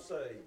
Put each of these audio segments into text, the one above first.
saved.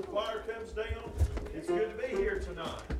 The choir comes down. It's good to be here tonight.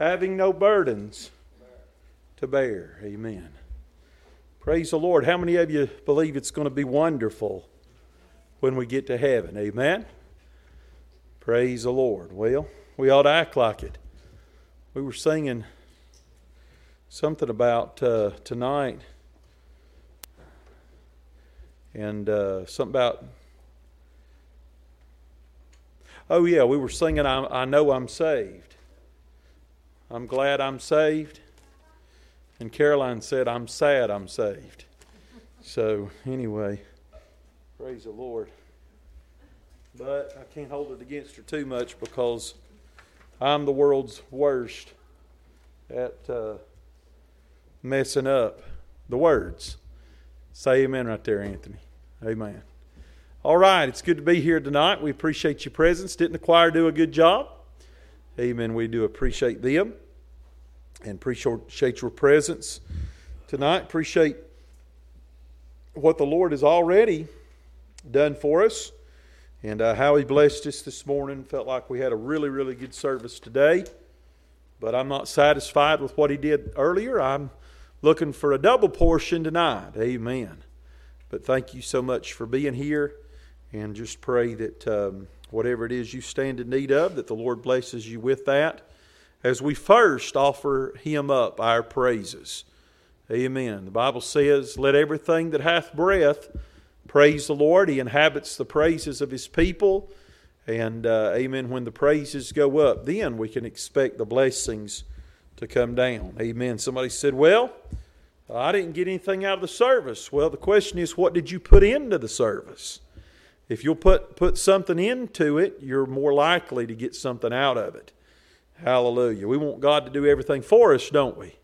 Having no burdens to bear. Amen. Praise the Lord. How many of you believe it's going to be wonderful when we get to heaven? Amen. Praise the Lord. Well, we ought to act like it. We were singing something about uh, tonight and uh, something about. Oh, yeah, we were singing, I, I Know I'm Saved. I'm glad I'm saved. And Caroline said, I'm sad I'm saved. So, anyway, praise the Lord. But I can't hold it against her too much because I'm the world's worst at uh, messing up the words. Say amen right there, Anthony. Amen. All right, it's good to be here tonight. We appreciate your presence. Didn't the choir do a good job? Amen. We do appreciate them and appreciate your presence tonight. Appreciate what the Lord has already done for us and uh, how He blessed us this morning. Felt like we had a really, really good service today, but I'm not satisfied with what He did earlier. I'm looking for a double portion tonight. Amen. But thank you so much for being here, and just pray that um, whatever it is you stand in need of, that the Lord blesses you with that. As we first offer Him up our praises. Amen. The Bible says, Let everything that hath breath praise the Lord. He inhabits the praises of His people. And uh, amen. When the praises go up, then we can expect the blessings to come down. Amen. Somebody said, Well, I didn't get anything out of the service. Well, the question is, what did you put into the service? If you'll put, put something into it, you're more likely to get something out of it. Hallelujah. We want God to do everything for us, don't we?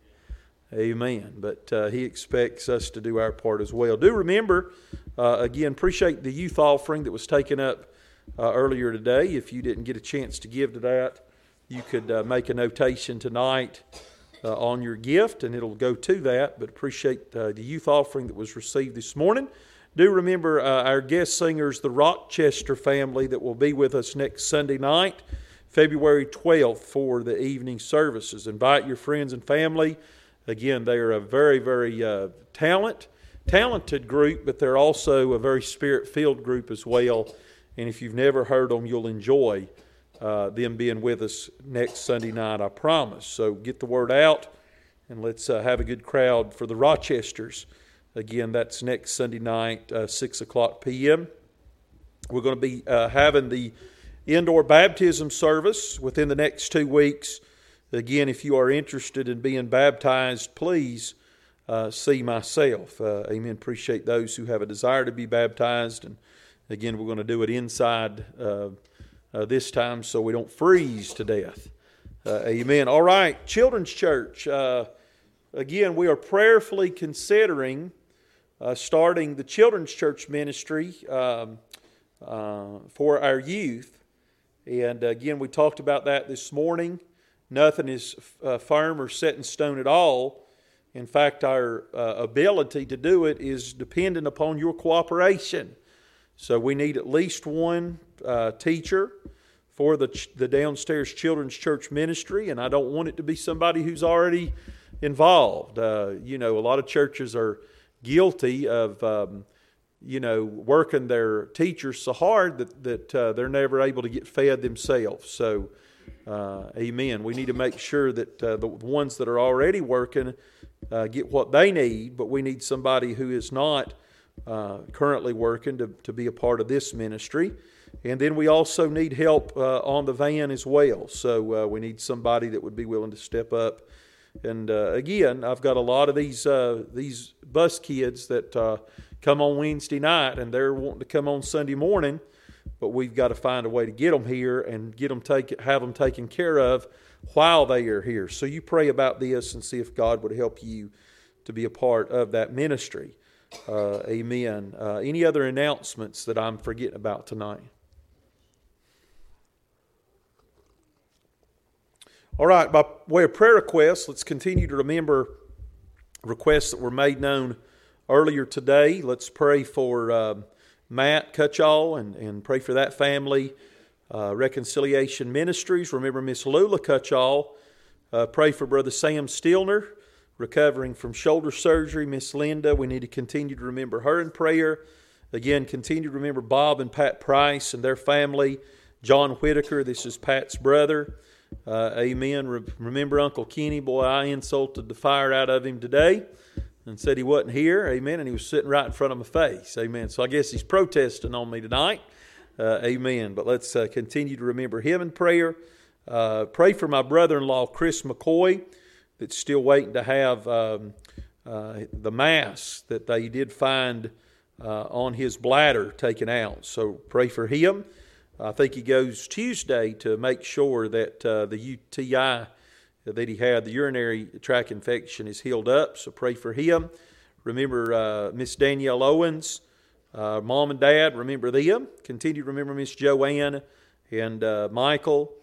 Amen. But uh, He expects us to do our part as well. Do remember, uh, again, appreciate the youth offering that was taken up uh, earlier today. If you didn't get a chance to give to that, you could uh, make a notation tonight uh, on your gift and it'll go to that. But appreciate uh, the youth offering that was received this morning. Do remember uh, our guest singers, the Rochester family, that will be with us next Sunday night, February 12th, for the evening services. Invite your friends and family. Again, they are a very, very uh, talent, talented group, but they're also a very spirit-filled group as well. And if you've never heard them, you'll enjoy uh, them being with us next Sunday night, I promise. So get the word out And let's uh, have a good crowd for the Rochesters. Again, that's next Sunday night, uh, 6 o'clock p.m. We're going to be uh, having the indoor baptism service within the next two weeks. Again, if you are interested in being baptized, please uh, see myself. Uh, amen. Appreciate those who have a desire to be baptized. And again, we're going to do it inside uh, uh this time so we don't freeze to death. Amen. All right, Children's Church. Again, we are prayerfully considering starting the Children's Church ministry um, for our youth. And again, we talked about that this morning. Nothing is firm or set in stone at all in fact, our uh, ability to do it is dependent upon your cooperation. So we need at least one uh, teacher for the, ch- the downstairs children's church ministry, and I don't want it to be somebody who's already involved. Uh, you know, a lot of churches are guilty of, um, you know, working their teachers so hard that, that uh, they're never able to get fed themselves. So, uh, amen. We need to make sure that uh, the ones that are already working uh, get what they need, but we need somebody who is not uh, currently working to, to be a part of this ministry. And then we also need help uh, on the van as well. So we need somebody that would be willing to step up. And uh, again, I've got a lot of these uh, these bus kids that come on Wednesday night, and they're wanting to come on Sunday morning, but we've got to find a way to get them here and get them take have them taken care of while they are here. So you pray about this and see if God would help you to be a part of that ministry. Uh, amen. Uh, any other announcements that I'm forgetting about tonight? All right, by way of prayer requests, let's continue to remember requests that were made known earlier today. Let's pray for uh, Matt Cutchall and, and pray for that family. Uh, Reconciliation Ministries. Remember Miss Lula Cutchall. Uh, pray for Brother Sam Stillner, recovering from shoulder surgery. Miss Linda, we need to continue to remember her in prayer. Again, continue to remember Bob and Pat Price and their family. John Whitaker, this is Pat's brother. Uh, amen. Re- remember Uncle Kenny? Boy, I insulted the fire out of him today and said he wasn't here. Amen. And he was sitting right in front of my face. Amen. So I guess he's protesting on me tonight. Uh, amen. But let's uh, continue to remember him in prayer. Uh, pray for my brother in law, Chris McCoy, that's still waiting to have um, uh, the mass that they did find uh, on his bladder taken out. So pray for him. I think he goes Tuesday to make sure that uh, the UTI that he had, the urinary tract infection, is healed up. So pray for him. Remember Miss Danielle Owens. Uh, Mom and Dad, remember them. Continue to remember Miss Joanne and uh, Michael.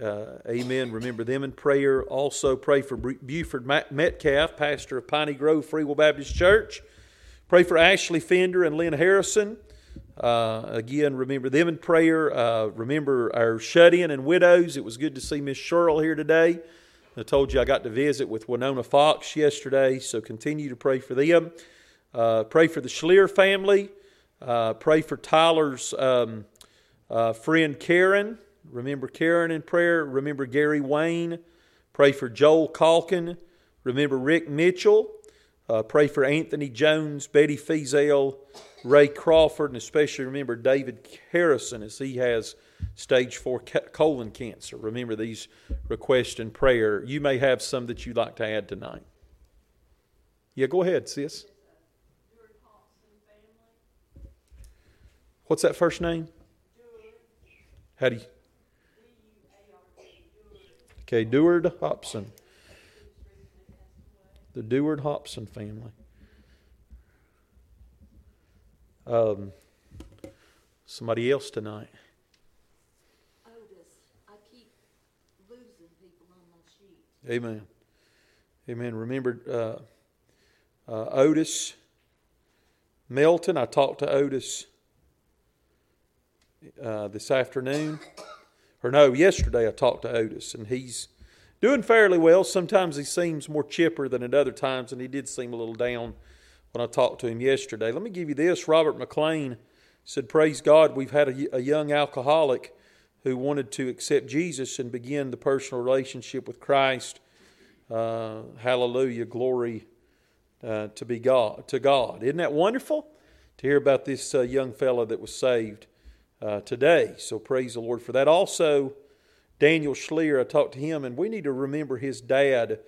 Uh, amen. Remember them in prayer. Also pray for Buford Metcalf, pastor of Piney Grove Free Will Baptist Church. Pray for Ashley Fender and Lynn Harrison. Uh, again, remember them in prayer. Uh, remember our shut in and widows. It was good to see Miss Cheryl here today. I told you I got to visit with Winona Fox yesterday, so continue to pray for them. Uh, pray for the Schleer family. Uh, pray for Tyler's um, uh, friend Karen. Remember Karen in prayer. Remember Gary Wayne. Pray for Joel Calkin. Remember Rick Mitchell. Uh, pray for Anthony Jones, Betty Feazell, Ray Crawford, and especially remember David Harrison as he has stage four colon cancer. Remember these requests in prayer. You may have some that you'd like to add tonight. Yeah, go ahead, sis. What's that first name? How do you? Okay, Deward Hobson. The Deward Hobson family. Um, somebody else tonight. Otis. I keep losing people on my sheet. Amen. Amen. Remember uh, uh, Otis Melton. I talked to Otis uh, this afternoon. Or no, yesterday I talked to Otis, and he's doing fairly well. Sometimes he seems more chipper than at other times, and he did seem a little down when I talked to him yesterday. Let me give you this. Robert McLean said, Praise God, we've had a, a young alcoholic who wanted to accept Jesus and begin the personal relationship with Christ. Uh, hallelujah, glory uh, to be God to God. Isn't that wonderful to hear about this uh, young fellow that was saved uh, today? So praise the Lord for that. Also, Daniel Schleer, I talked to him, and we need to remember his dad,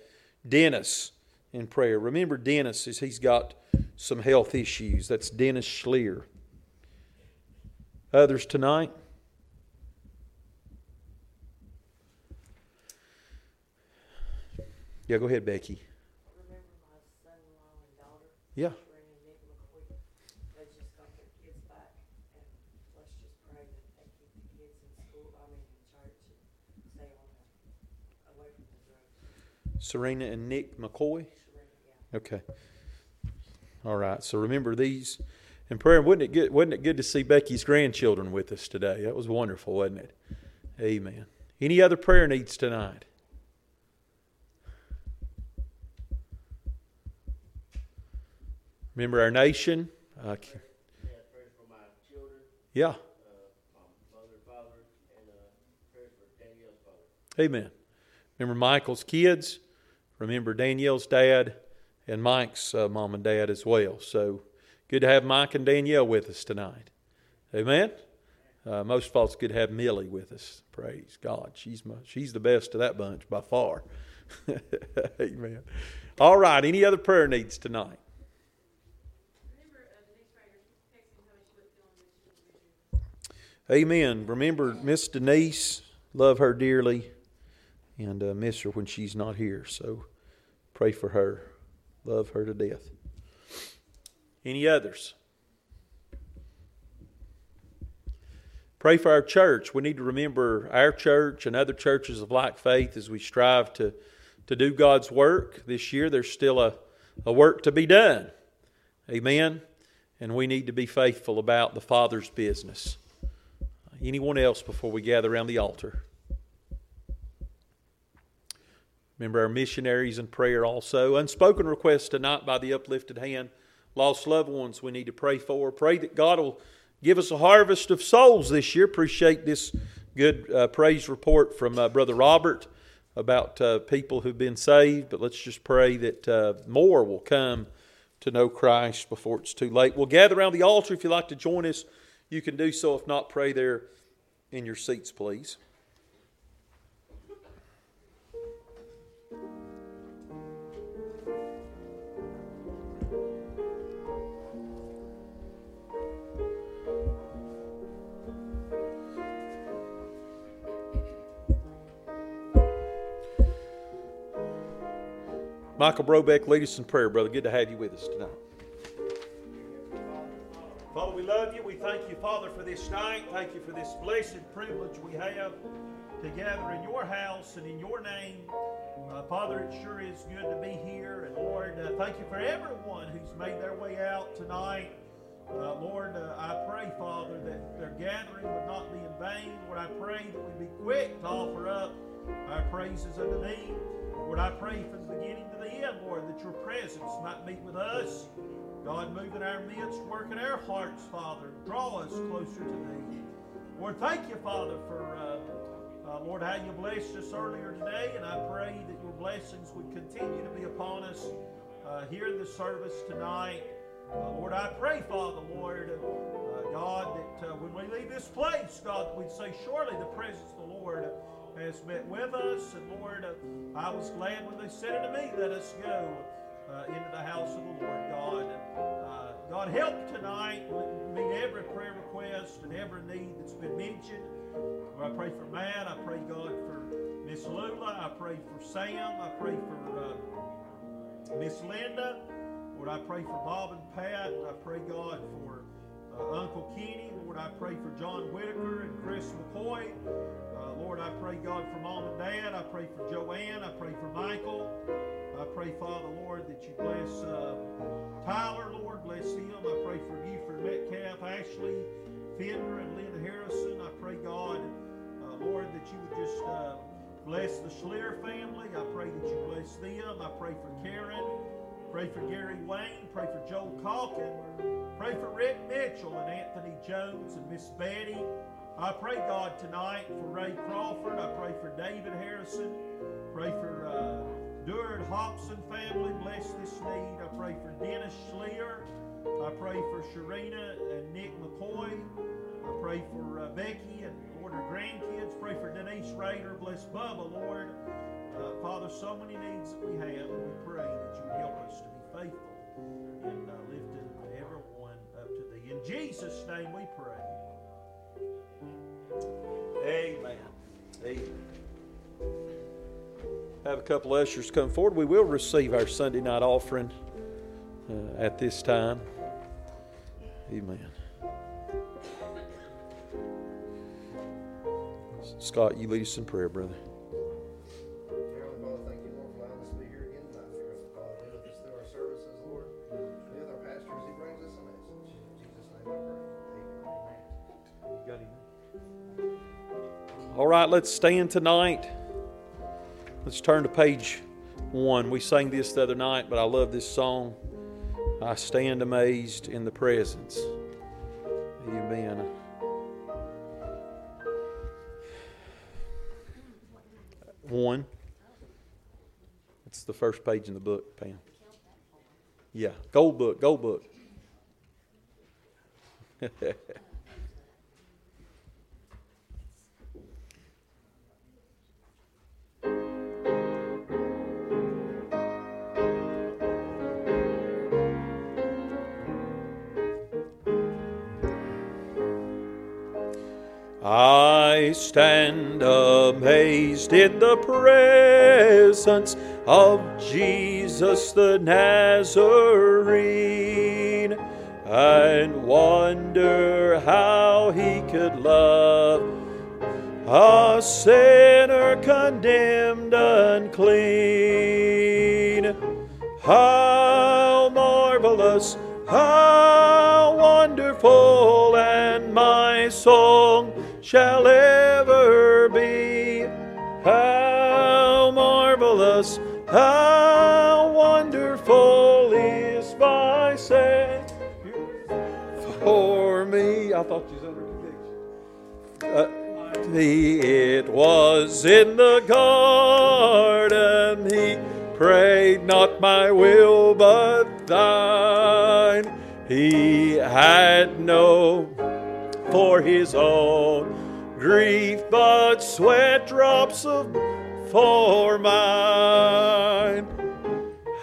Dennis, in prayer. Remember Dennis as he's got some health issues. That's Dennis Schleer. Others tonight? Yeah, go ahead, Becky. remember my son-in-law and daughter, Yeah. Randy and Nick McCoy, they just got their kids back, and let's just pray that they keep the kids in school, I mean, in church, and stay on the, away from the drugs. Serena and Nick McCoy. Surrender, yeah. Okay. All right. So remember these in prayer. Wasn't it good? Wasn't it good to see Becky's grandchildren with us today? That was wonderful, wasn't it? Amen. Any other prayer needs tonight? Remember our nation. Uh, Yeah. Amen. Remember Michael's kids. Remember Danielle's dad and Mike's uh, mom and dad as well. So good to have Mike and Danielle with us tonight. Amen. Uh, most of all, good to have Millie with us. Praise God. She's my, she's the best of that bunch by far. Amen. All right. Any other prayer needs tonight? Amen. Remember Miss Denise. Love her dearly and uh, miss her when she's not here. So pray for her. Love her to death. Any others? Pray for our church. We need to remember our church and other churches of like faith as we strive to, to do God's work. This year, there's still a, a work to be done. Amen. And we need to be faithful about the Father's business. Anyone else before we gather around the altar? Remember our missionaries in prayer also. Unspoken requests tonight by the uplifted hand. Lost loved ones we need to pray for. Pray that God will give us a harvest of souls this year. Appreciate this good uh, praise report from uh, Brother Robert about uh, people who've been saved. But let's just pray that uh, more will come to know Christ before it's too late. We'll gather around the altar. If you'd like to join us, you can do so. If not, pray there in your seats, please. Michael Brobeck, lead us in prayer, brother. Good to have you with us tonight. Father, we love you. We thank you, Father, for this night. Thank you for this blessed privilege we have to gather in your house and in your name. Uh, Father, it sure is good to be here. And Lord, uh, thank you for everyone who's made their way out tonight. Uh, Lord, uh, I pray, Father, that their gathering would not be in vain. Lord, I pray that we be quick to offer up our praises unto thee. Lord, I pray from the beginning to the end, Lord, that your presence might meet with us. God, move in our midst, work in our hearts, Father. Draw us closer to thee. Lord, thank you, Father, for, uh, uh, Lord, how you blessed us earlier today, and I pray that your blessings would continue to be upon us uh, here in the service tonight. Uh, Lord, I pray, Father, Lord, uh, God, that uh, when we leave this place, God, we'd say, surely the presence of the Lord has met with us. And Lord, uh, I was glad when they said unto me, let us go uh, into the house of the Lord, God. Uh, God, help tonight meet every prayer request and every need that's been mentioned. I pray for Matt. I pray, God, for Miss Lula. I pray for Sam. I pray for uh, Miss Linda. Lord, I pray for Bob and Pat. I pray, God, for uh, Uncle Kenny. Lord, I pray for John Whitaker and Chris McCoy. Uh, Lord, I pray, God, for Mom and Dad. I pray for Joanne. I pray for Michael. I pray, Father, Lord, that you bless uh, Tyler, Lord, bless him. I pray for Buford Metcalf, Ashley Fender, and Linda Harrison. I pray, God, uh, Lord, that you would just uh, bless the Schleer family. I pray that you bless them. I pray for Karen. Pray for Gary Wayne. Pray for Joel Calkin. Pray for Rick Mitchell and Anthony Jones and Miss Betty. I pray, God, tonight for Ray Crawford. I pray for David Harrison. Pray for uh, Durd Hobson family, bless this need. I pray for Dennis Schleer. I pray for Sharina and Nick McCoy. I pray for uh, Becky and her grandkids. Pray for Denise Rader. Bless Bubba, Lord. Uh, Father, so many needs that we have, and we pray that you help us to be faithful in uh, lifting everyone up to thee. In Jesus' name we pray. Amen. Amen. Have a couple ushers come forward. We will receive our Sunday night offering uh, at this time. Amen. Scott, you lead us in prayer, brother. All right, let's stand tonight. Let's turn to page one. We sang this the other night, but I love this song. I stand amazed in the presence. Amen. One. It's the first page in the book, Pam. Yeah, gold book, gold book. in the presence of Jesus the Nazarene and wonder how he could love a sinner condemned and unclean. How marvelous, how wonderful, and my song shall ever how wonderful is my Savior for me. I thought you conviction. Uh, it was in the garden he prayed, not my will but thine. He had no for his own grief, but sweat drops of for mine.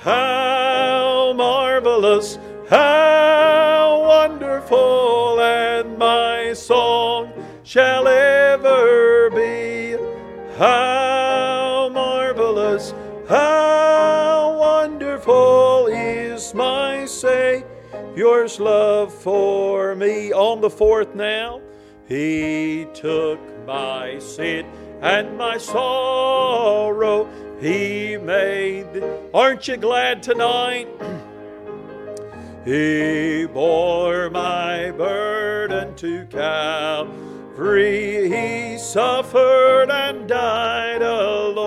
How marvelous, how wonderful, and my song shall ever be. How marvelous, how wonderful is my Savior's love for me. On the fourth now, He took my sin and my sorrow. He made. Aren't you glad tonight? He bore my burden to Calvary. He suffered and died alone.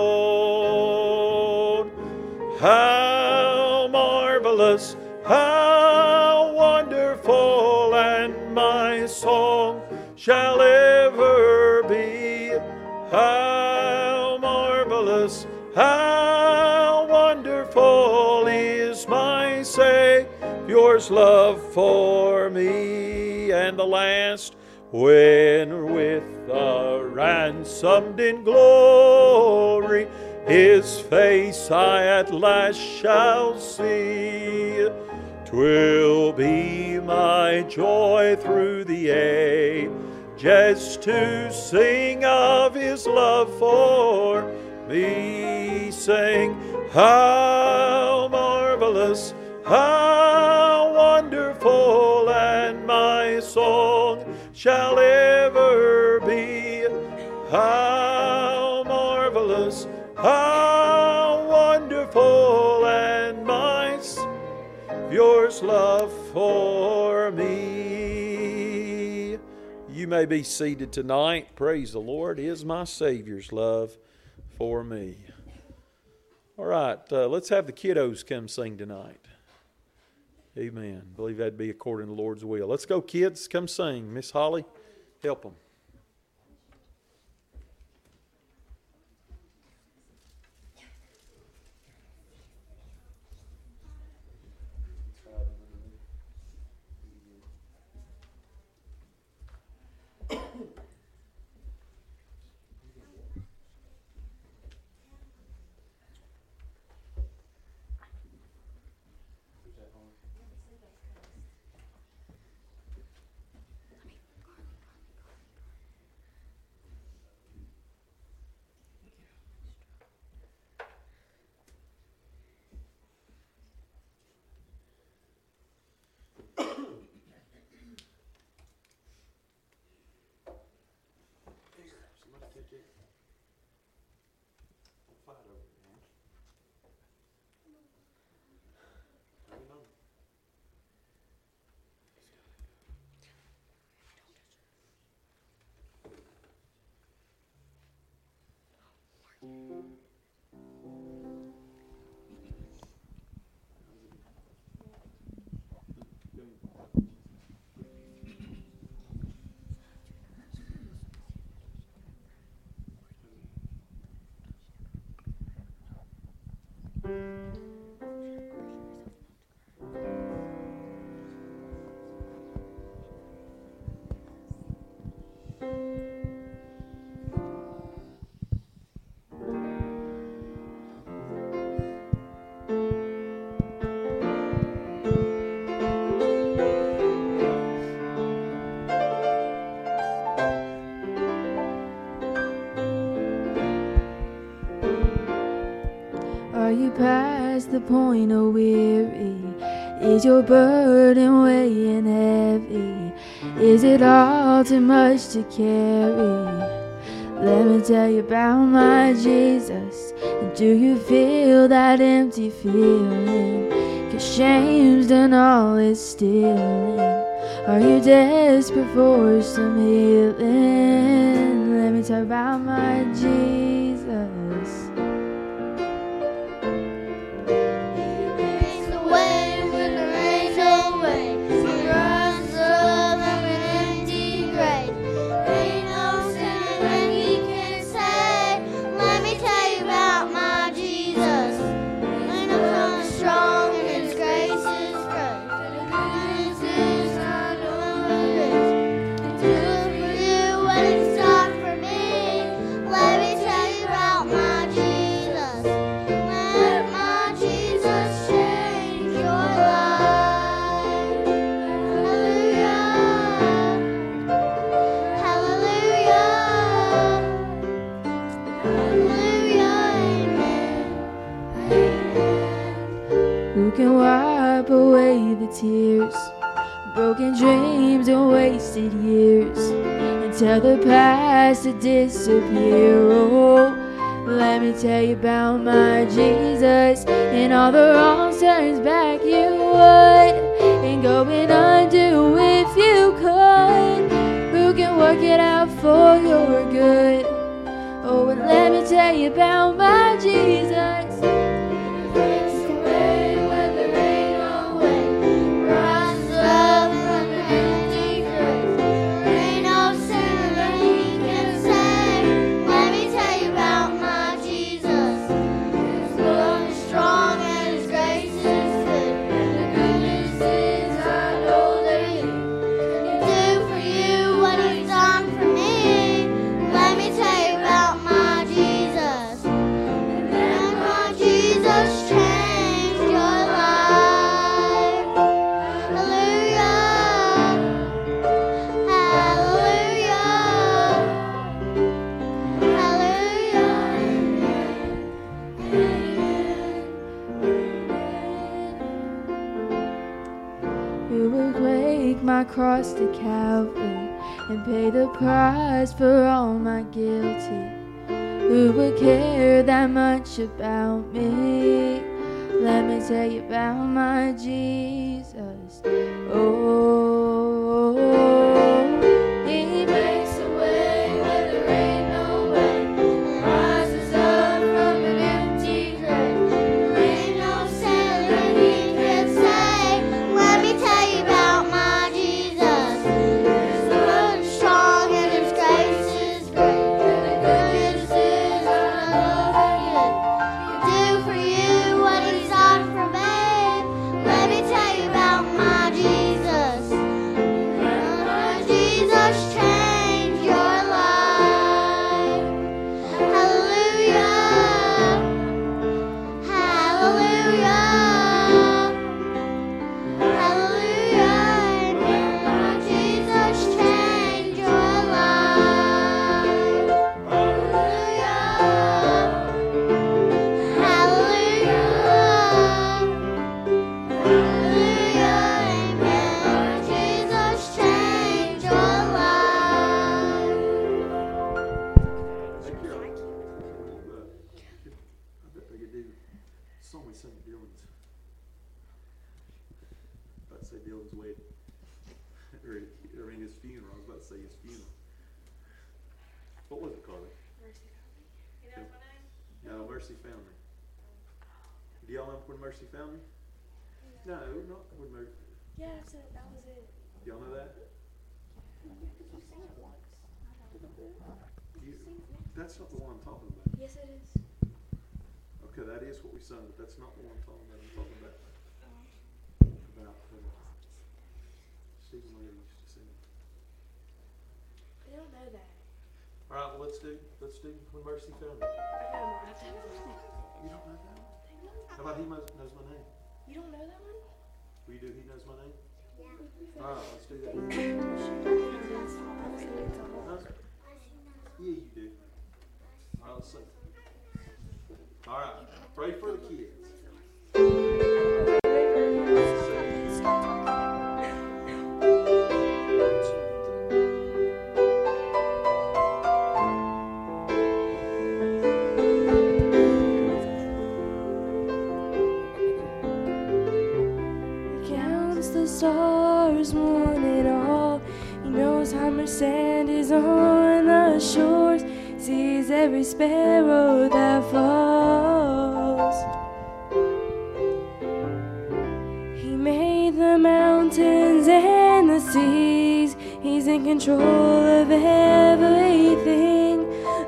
How marvelous, how wonderful, and my song shall ever Love for me. And the last, when with the ransomed in glory, his face I at last shall see. Twill be my joy through the ages to sing of his love for me. Sing, how marvelous, how wonderful, and my song shall ever be. How marvelous, how wonderful, and my yours love for me. You may be seated tonight. Praise the Lord. Is my Savior's love for me. All right, uh, let's have the kiddos come sing tonight. Amen. I believe that'd be according to the Lord's will. Let's go, kids. Come sing. Miss Holly, help them. point of weary? Is your burden weighing heavy? Is it all too much to carry? Let me tell you about my Jesus. Do you feel that empty feeling? Cause shame's done all it's stealing. Are you desperate for some healing? Let me tell you about my Jesus. Gracie found me? No, not Woodmoot. Yeah, that's it. That was it. Y'all know that? You sang it once. You, that's not the one I'm talking about. Yes, it is. Okay, that is what we sung, but that's not the one I'm talking about. I'm talking about about uh, Stephen Lee used to sing. I don't know that. All right, well, let's do let's do when mercy found me. How about He knows, knows My Name? You don't know that one? We do He Knows My Name? Yeah. All right, let's do that. huh? Yeah, you do. All right, let's sing. All right, pray for the kids. every sparrow that falls. He made the mountains and the seas. He's in control of everything,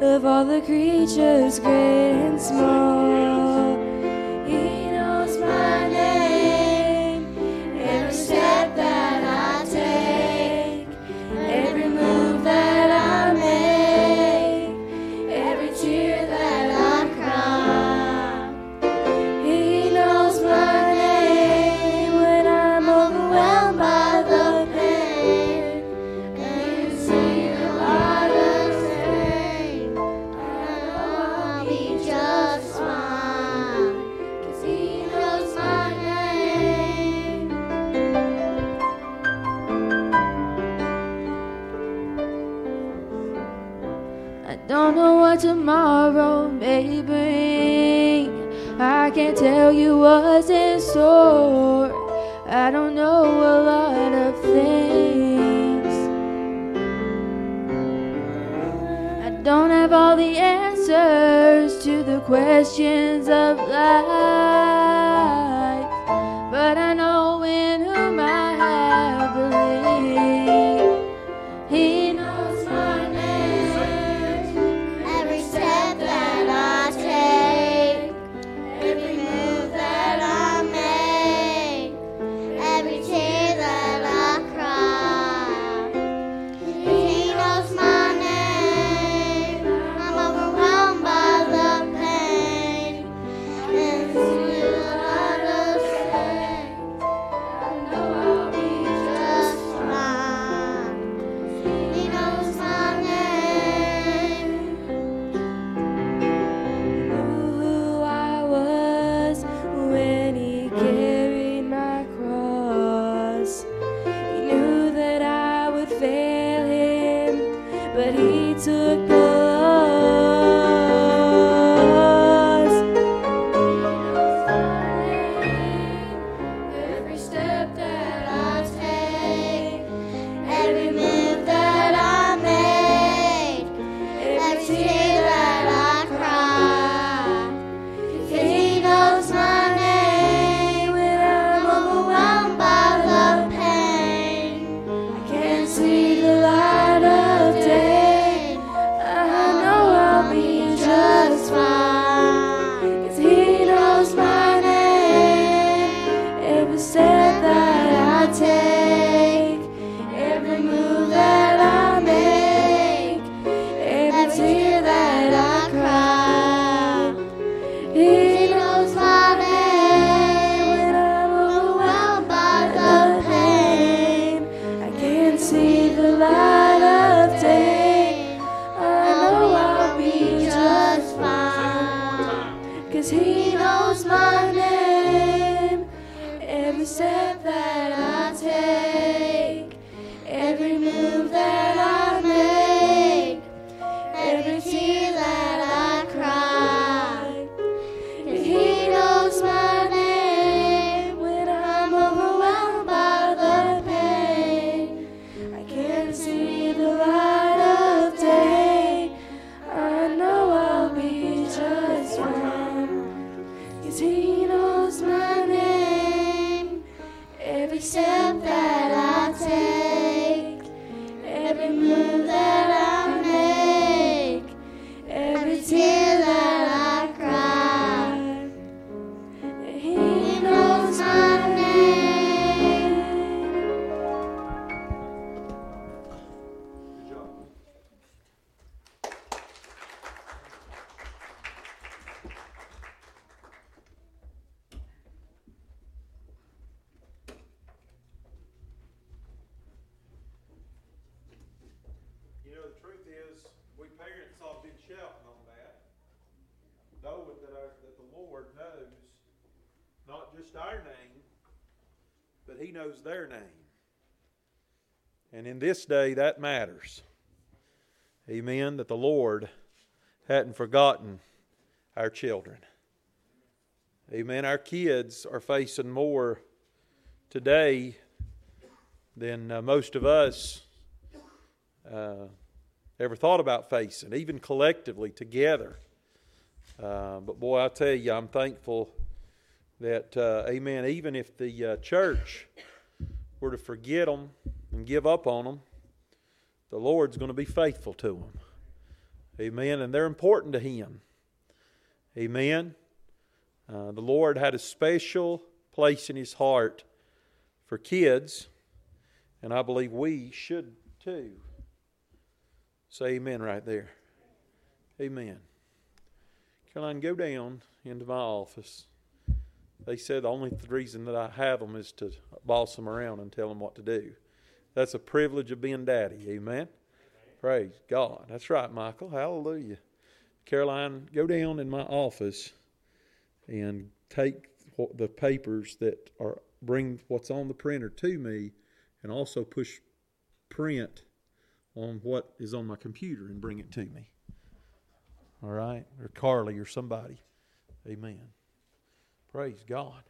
of all the creatures, great and small. I can't tell you what's in store. I don't know a lot of things. I don't have all the answers to the questions of life. knowing that, our, that the Lord knows not just our name, but He knows their name. And in this day, that matters. Amen. That the Lord hadn't forgotten our children. Amen. Our kids are facing more today than uh, most of us uh, ever thought about facing, even collectively together. Uh, but boy, I tell you, I'm thankful that, uh, amen, even if the uh, church were to forget them and give up on them, the Lord's going to be faithful to them. Amen. And they're important to Him. Amen. Uh, the Lord had a special place in His heart for kids, and I believe we should too. Say amen right there. Amen. Caroline, go down into my office. They said the only reason that I have them is to boss them around and tell them what to do. That's a privilege of being daddy. Amen. Praise God. That's right, Michael. Hallelujah. Caroline, go down in my office and take the papers that are bring what's on the printer to me and also push print on what is on my computer and bring it to me. All right? Or Carly or somebody. Amen. Praise God.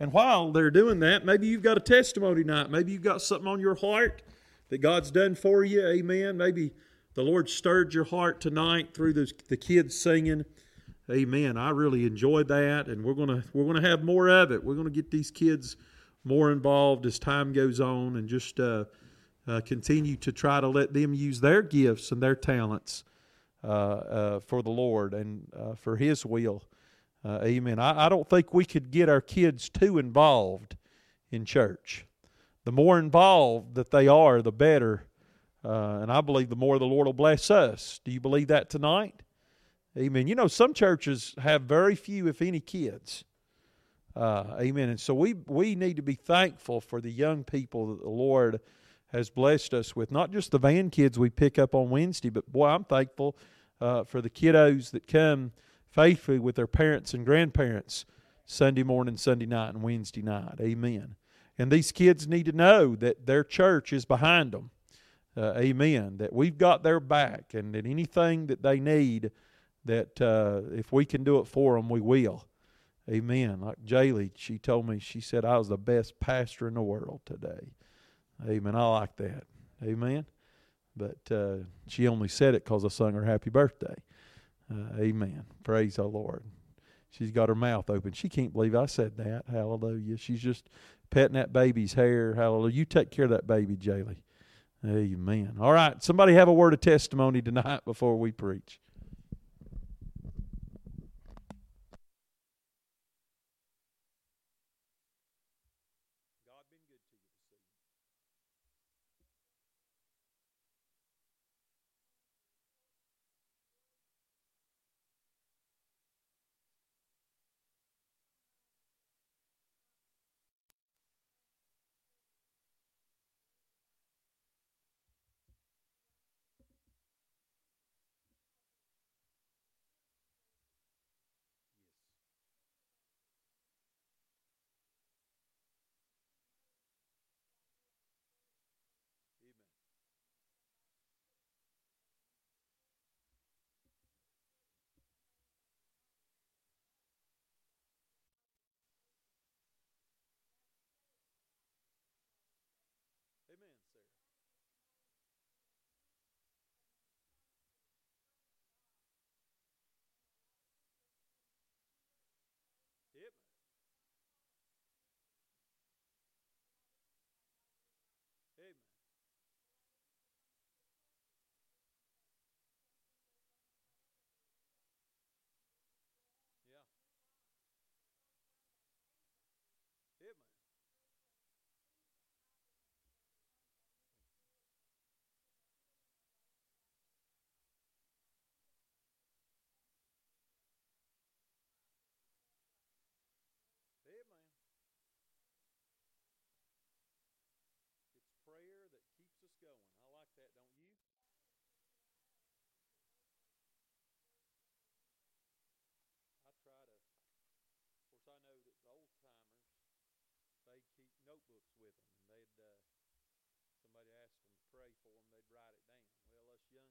And while they're doing that, maybe you've got a testimony night. Maybe you've got something on your heart that God's done for you. Amen. Maybe the Lord stirred your heart tonight through the, the kids singing. Amen. I really enjoyed that, and we're gonna we're gonna have more of it. We're gonna get these kids more involved as time goes on, and just uh, uh, continue to try to let them use their gifts and their talents for the Lord and uh, for His will. Uh, amen. I, I don't think we could get our kids too involved in church. The more involved that they are, the better. and I believe the more the Lord will bless us. Do you believe that tonight? Amen. You know, some churches have very few, if any, kids. Uh, amen. And so we we need to be thankful for the young people that the Lord has blessed us with. Not just the van kids we pick up on Wednesday, but boy, I'm thankful uh, for the kiddos that come faithfully with their parents and grandparents Sunday morning, Sunday night, and Wednesday night. Amen. And these kids need to know that their church is behind them. Uh, amen. That we've got their back, and that anything that they need that uh, if we can do it for them, we will. Amen. Like Jaylee, she told me, she said, I was the best pastor in the world today. Amen. I like that. Amen. But uh, she only said it because I sung her happy birthday. Uh, amen. Praise the Lord. She's got her mouth open. She can't believe I said that. Hallelujah. She's just petting that baby's hair. Hallelujah. You take care of that baby, Jaylee. Amen. All right. Somebody have a word of testimony tonight before we preach. Notebooks with them, and they'd uh, somebody asked them to pray for them, they'd write it down. Well, us young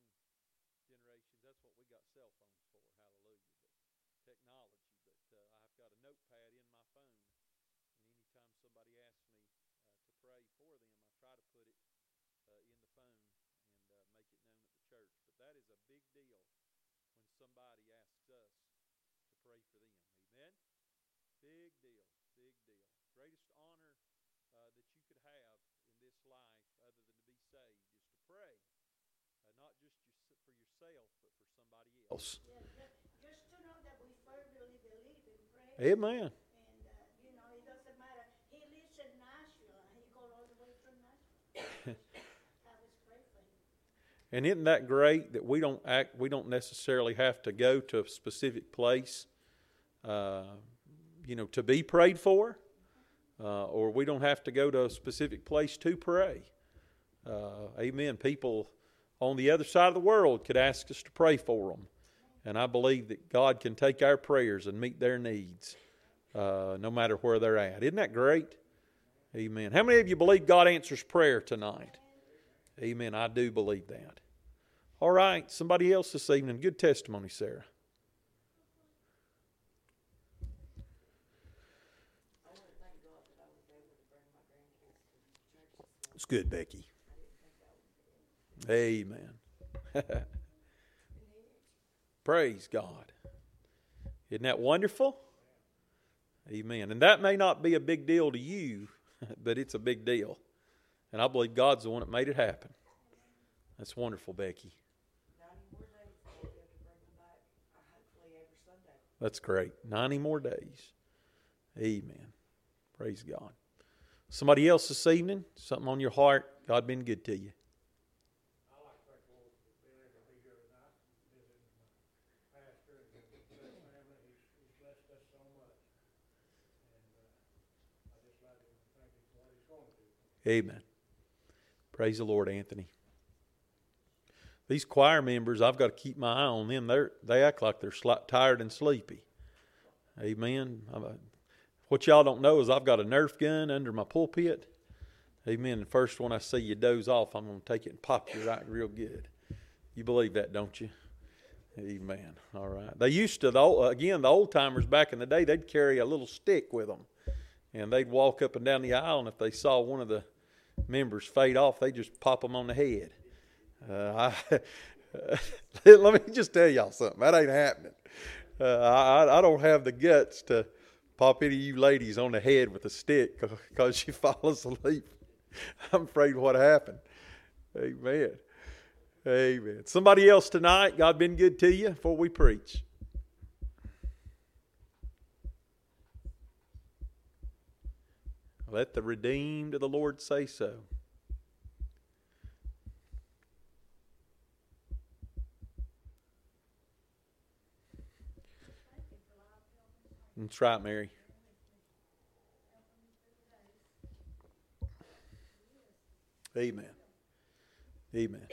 generations, that's what we got cell phones for. Hallelujah! But technology. But uh, I've got a notepad in my phone, and anytime somebody asks me uh, to pray for them, I try to put it uh, in the phone and uh, make it known at the church. But that is a big deal when somebody asks us to pray for them. Amen. Big deal, big deal. Greatest honor uh, that you could have in this life, other than to be saved, is to pray, uh, not just your, for yourself, but for somebody else. Just to know that we fervently believe in prayer. Amen. And, uh, you know, it doesn't matter. He lives in Nashville and he go all the way from Nashville. Have us pray for him. And isn't that great that we don't act? We don't necessarily have to go to a specific place, uh, you know, to be prayed for, uh, or we don't have to go to a specific place to pray. Uh, amen. People on the other side of the world could ask us to pray for them, and I believe that God can take our prayers and meet their needs, uh, no matter where they're at. Isn't that great? Amen. How many of you believe God answers prayer tonight? Amen. I do believe that. All right, somebody else this evening. Good testimony, Sarah. It's good, Becky. I didn't think I would. Amen. Praise God. Isn't that wonderful? Amen. And that may not be a big deal to you, but it's a big deal. And I believe God's the one that made it happen. That's wonderful, Becky. That's great. 90 more days. Amen. Praise God. Somebody else this evening? Something on your heart? God been good to you. I like to thank the Lord for being able to be here tonight, visiting my pastor and his blessed family. He's, he's blessed us so much. And, uh, I just like to thank him for what he's going to do. Amen. Praise the Lord, Anthony. These choir members, I've got to keep my eye on them. They're, they act like they're sli- tired and sleepy. Amen. A- what y'all don't know is I've got a Nerf gun under my pulpit. Amen. The first one I see you doze off, I'm going to take it and pop you right real good. You believe that, don't you? Amen. All right. They used to, the old, again, the old timers back in the day, they'd carry a little stick with them. And they'd walk up and down the aisle, and if they saw one of the members fade off, they just pop them on the head. Uh, I, let me just tell y'all something. That ain't happening. Uh, I, I don't have the guts to pop any of you ladies on the head with a stick because you fall asleep. I'm afraid what happened. Amen. Amen. Somebody else tonight, God been good to you before we preach. Let the redeemed of the Lord say so. That's right, Mary. Amen. Amen.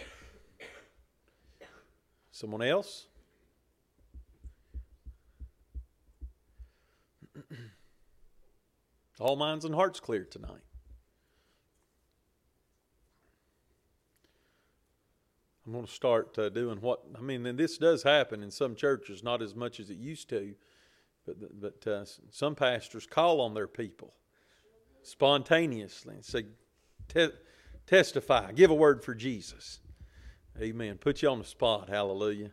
Someone else? All minds and hearts clear tonight. I'm going to start uh, doing what I mean. And this does happen in some churches, not as much as it used to, but but uh, some pastors call on their people spontaneously and say, "Te- "Testify, give a word for Jesus." Amen. Put you on the spot. Hallelujah.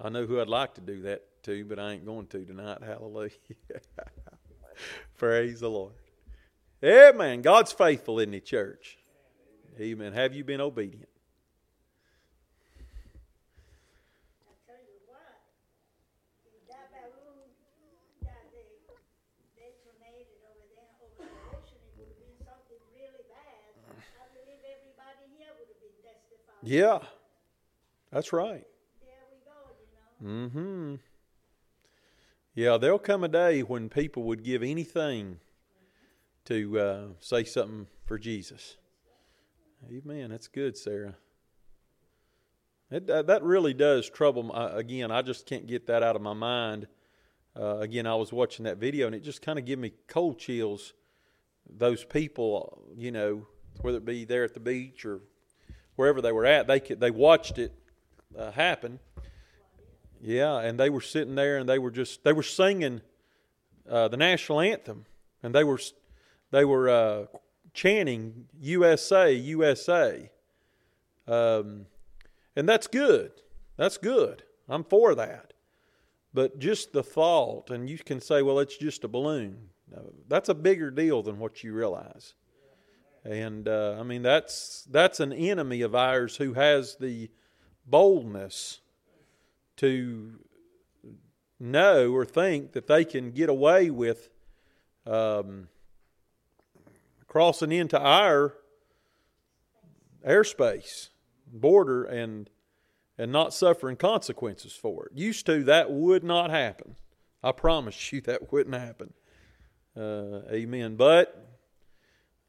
I know who I'd like to do that to, but I ain't going to tonight. Hallelujah. Praise the Lord. Amen. God's faithful in the church. Amen. Have you been obedient? I tell you what, if that balloon that they detonated over there over the ocean, it would have something really bad. I believe everybody here would have been testifying. Yeah. That's right. There we go, you know. Mm-hmm. Yeah, there'll come a day when people would give anything to uh, say something for Jesus. Amen. That's good, Sarah. It, uh, that really does trouble. My, again, I just can't get that out of my mind. Uh, again, I was watching that video, and it just kind of gave me cold chills those people, you know, whether it be there at the beach or wherever they were at, they could, they watched it uh, happen. Yeah, and they were sitting there and they were just they were singing uh, the national anthem, and they were they were uh, chanting USA, USA, um, and that's good. That's good. I'm for that. But just the thought, and you can say, well, it's just a balloon. No, that's a bigger deal than what you realize. And uh, I mean, that's that's an enemy of ours who has the boldness to know or think that they can get away with um, crossing into our airspace border and and not suffering consequences for it. Used to that would not happen. I promise you that wouldn't happen. Uh, amen. But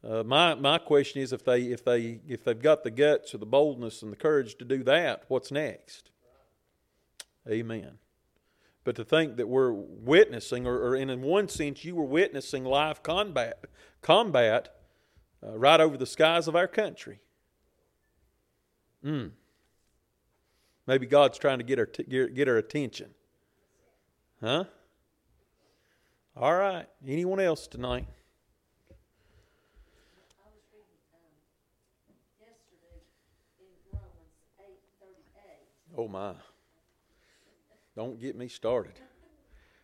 uh, my my question is if they if they if they've got the guts or the boldness and the courage to do that, what's next? Amen. But to think that we're witnessing, or, or in one sense, you were witnessing live combat, combat uh, right over the skies of our country. Mm. Maybe God's trying to get our, t- get, our attention. Huh? All right. Anyone else tonight? I was reading, um, yesterday in Romans eight thirty-eight. Oh, my. Don't get me started.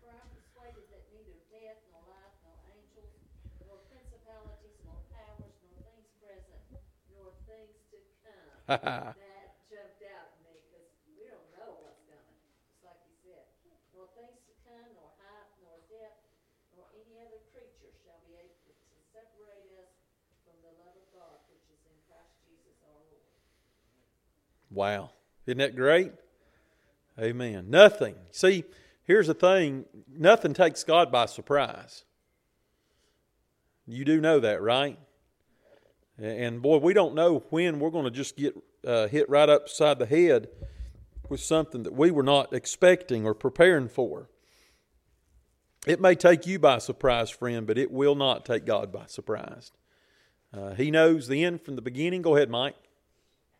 For I'm persuaded that neither death, nor life, nor angels, nor principalities, nor powers, nor things present, nor things to come. That jumped out at me, because we don't know what's coming, just like you said. Nor things to come, nor height, nor depth, nor any other creature shall be able to separate us from the love of God which is in Christ Jesus our Lord. Wow. Isn't that great? Amen. Nothing. See, here's the thing nothing takes God by surprise. You do know that, right? And boy, we don't know when we're going to just get uh, hit right upside the head with something that we were not expecting or preparing for. It may take you by surprise, friend, but it will not take God by surprise. Uh, he knows the end from the beginning. Go ahead, Mike.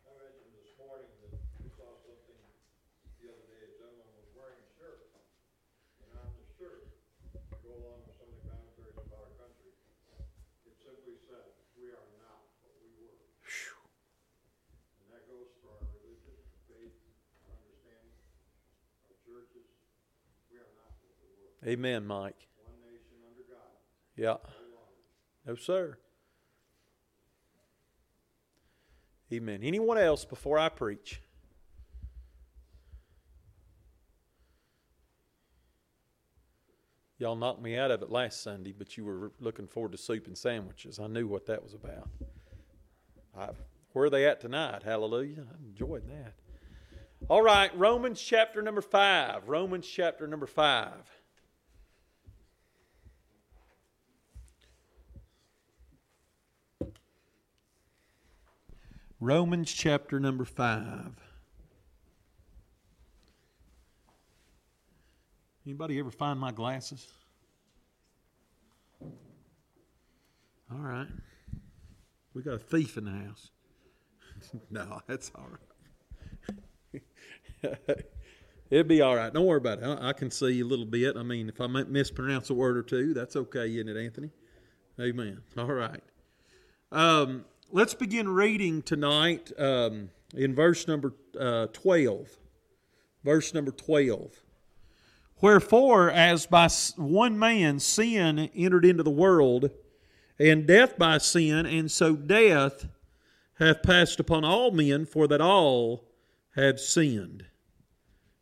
I mentioned this morning that we saw something the other day, a gentleman was wearing a shirt. And on the shirt, to go along with some of the commentaries about our country, it simply said, we are not what we were. And that goes for our religion, faith, our understanding, our churches. We are not what we were. Amen, Mike. One nation under God, Yeah. no sir. Amen. Anyone else before I preach? Y'all knocked me out of it last Sunday, but you were looking forward to soup and sandwiches. I knew what that was about. I, where are they at tonight? Hallelujah. I enjoyed that. All right, Romans chapter number 5. Romans chapter number 5. Romans chapter number 5. Anybody ever find my glasses? All right. We got a thief in the house. no, that's all right. It'll be all right. Don't worry about it. I, I can see a little bit. I mean, if I mispronounce a word or two, that's okay, isn't it, Anthony? Amen. All right. Um, let's begin reading tonight um, in verse number uh, 12. Verse number 12. Wherefore, as by one man sin entered into the world, and death by sin, and so death hath passed upon all men, for that all have sinned.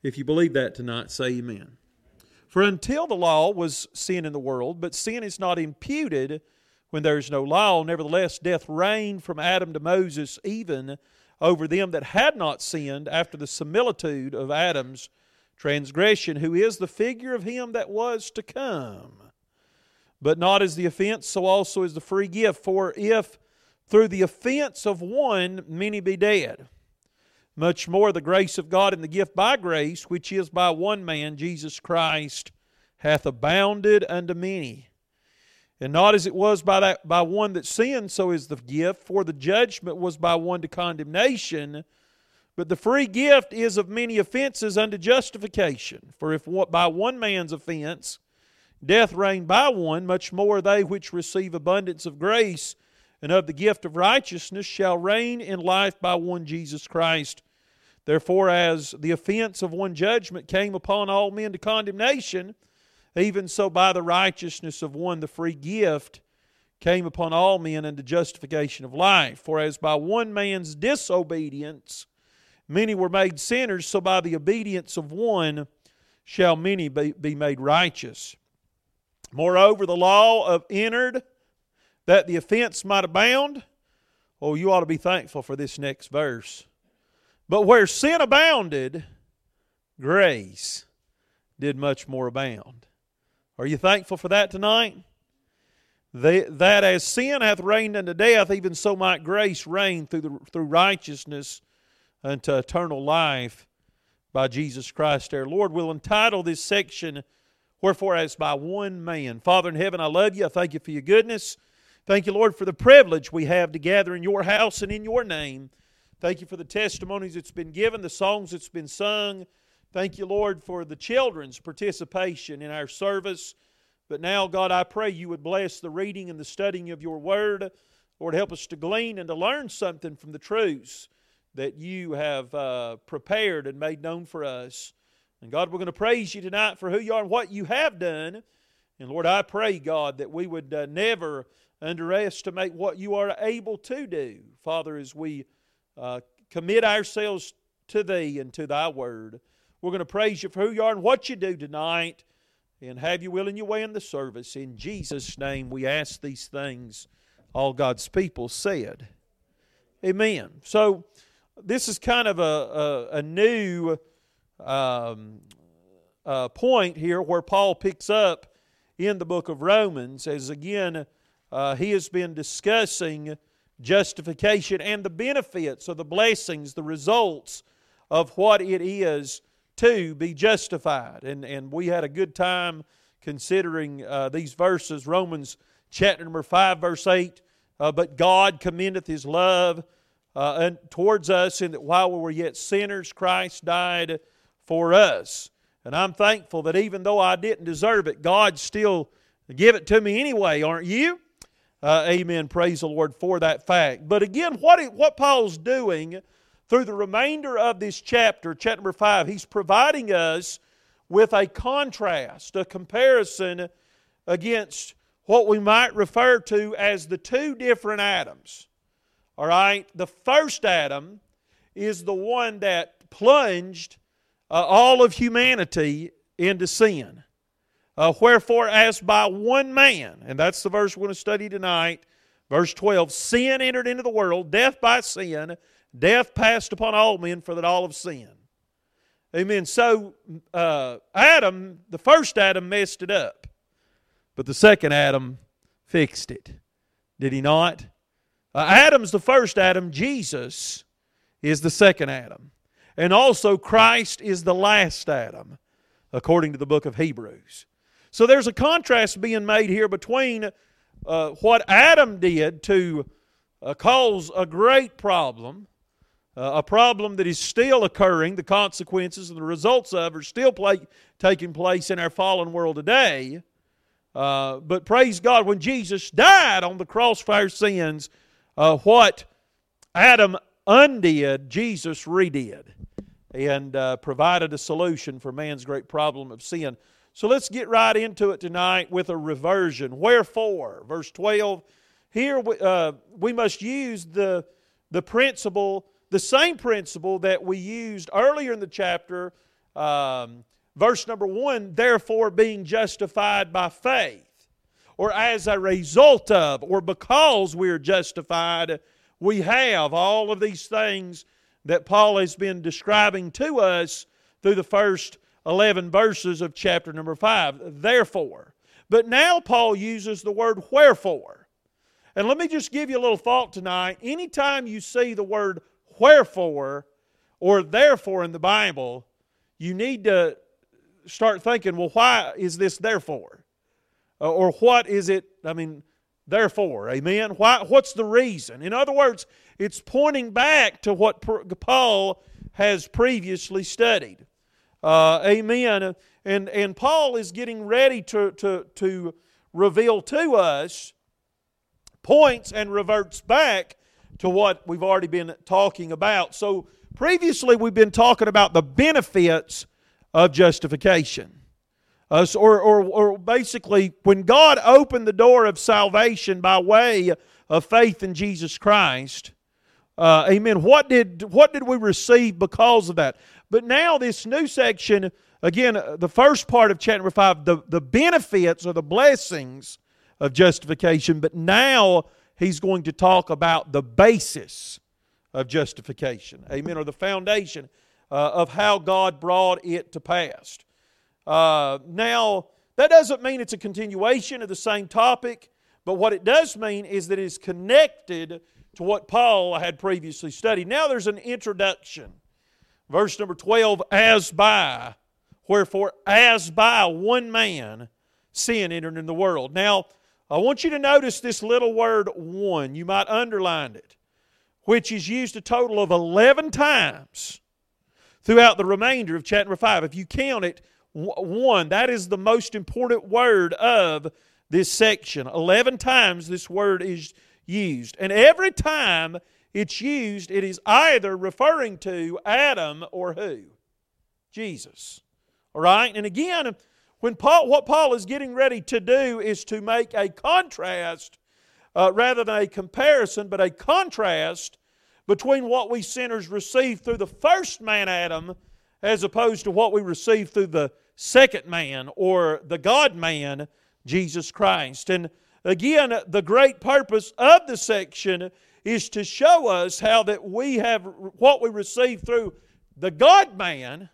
If you believe that tonight, say amen. For until the law was sin in the world, but sin is not imputed when there is no law. Nevertheless, death reigned from Adam to Moses, even over them that had not sinned, after the similitude of Adam's transgression, who is the figure of him that was to come. But not as the offense, so also is the free gift. For if through the offense of one many be dead, much more the grace of God and the gift by grace, which is by one man, Jesus Christ, hath abounded unto many. And not as it was by that by one that sinned, so is the gift, for the judgment was by one to condemnation, but the free gift is of many offenses unto justification. For if by one man's offense death reigned by one, much more they which receive abundance of grace and of the gift of righteousness shall reign in life by one Jesus Christ. Therefore, as the offense of one judgment came upon all men to condemnation, even so by the righteousness of one the free gift came upon all men unto justification of life. For as by one man's disobedience many were made sinners, so by the obedience of one shall many be, be made righteous. Moreover, the law of entered that the offense might abound. Oh, you ought to be thankful for this next verse. But where sin abounded, grace did much more abound. Are you thankful for that tonight? They, that as sin hath reigned unto death, even so might grace reign through, the, through righteousness unto eternal life by Jesus Christ our Lord. We'll entitle this section, Wherefore, as by one man. Father in heaven, I love you. I thank you for your goodness. Thank you, Lord, for the privilege we have to gather in your house and in your name. Thank you for the testimonies that's been given, the songs that's been sung. Thank you, Lord, for the children's participation in our service. But now, God, I pray you would bless the reading and the studying of your word. Lord, help us to glean and to learn something from the truths that you have uh, prepared and made known for us. And God, we're going to praise you tonight for who you are and what you have done. And Lord, I pray, God, that we would uh, never underestimate what you are able to do. Father, as we uh, commit ourselves to Thee and to Thy Word, we're going to praise you for who you are and what you do tonight. And have you will in your way in the service. In Jesus' name we ask these things. All God's people said. Amen. So, this is kind of a, a, a new um, uh, point here where Paul picks up in the book of Romans, as again, uh, he has been discussing justification and the benefits of the blessings, the results of what it is to be justified. And, and we had a good time considering uh, these verses. Romans chapter number 5, verse 8. Uh, but God commendeth his love uh, towards us in that while we were yet sinners, Christ died for us. And I'm thankful that even though I didn't deserve it, God still give it to me anyway, aren't you? Uh, amen. Praise the Lord for that fact. But again, what, what Paul's doing through the remainder of this chapter, chapter number 5, he's providing us with a contrast, a comparison against what we might refer to as the two different Adams. All right? The first Adam is the one that plunged uh, all of humanity into sin. Uh, Wherefore, as by one man, and that's the verse we're going to study tonight, verse 12 sin entered into the world, death by sin, death passed upon all men, for that all have sinned. Amen. So, uh, Adam, the first Adam, messed it up, but the second Adam fixed it. Did he not? Uh, Adam's the first Adam, Jesus is the second Adam. And also, Christ is the last Adam, according to the book of Hebrews. So there's a contrast being made here between uh, what Adam did to uh, cause a great problem, uh, a problem that is still occurring, the consequences and the results of are still play, taking place in our fallen world today. Uh, but praise God, when Jesus died on the cross for our sins, uh, what Adam undid, Jesus redid and uh, provided a solution for man's great problem of sin. So let's get right into it tonight with a reversion. Wherefore, verse 12, here we, uh, we must use the, the principle, the same principle that we used earlier in the chapter, um, verse number 1, therefore being justified by faith, or as a result of, or because we are justified, we have all of these things that Paul has been describing to us through the first 11 verses of chapter number 5. Therefore. But now Paul uses the word wherefore. And let me just give you a little thought tonight. Anytime you see the word wherefore or therefore in the Bible, you need to start thinking, well, why is this therefore? Uh, or what is it, I mean, therefore, amen? Why, what's the reason? In other words, it's pointing back to what Paul has previously studied. Uh, amen. And, and Paul is getting ready to, to, to reveal to us points and reverts back to what we've already been talking about. So previously we've been talking about the benefits of justification. Uh, so- or, or, or basically, when God opened the door of salvation by way of faith in Jesus Christ, uh, amen. What did what did we receive because of that? But now this new section, again, uh, the first part of chapter five, the, the benefits or the blessings of justification. But now he's going to talk about the basis of justification. Amen. Or the foundation uh, of how God brought it to pass. Uh, now, that doesn't mean it's a continuation of the same topic, but what it does mean is that it is connected to what Paul had previously studied. Now there's an introduction. Verse number 12 As by, wherefore, as by one man sin entered in the world. Now, I want you to notice this little word one. You might underline it, which is used a total of 11 times throughout the remainder of chapter 5. If you count it, one, that is the most important word of this section. 11 times this word is used. And every time it's used, it is either referring to Adam or who? Jesus. All right? And again, when Paul, what Paul is getting ready to do is to make a contrast uh, rather than a comparison, but a contrast between what we sinners receive through the first man, Adam, as opposed to what we receive through the second man or the God man, Jesus Christ. And again, the great purpose of the section is to show us how that we have what we receive through the God man,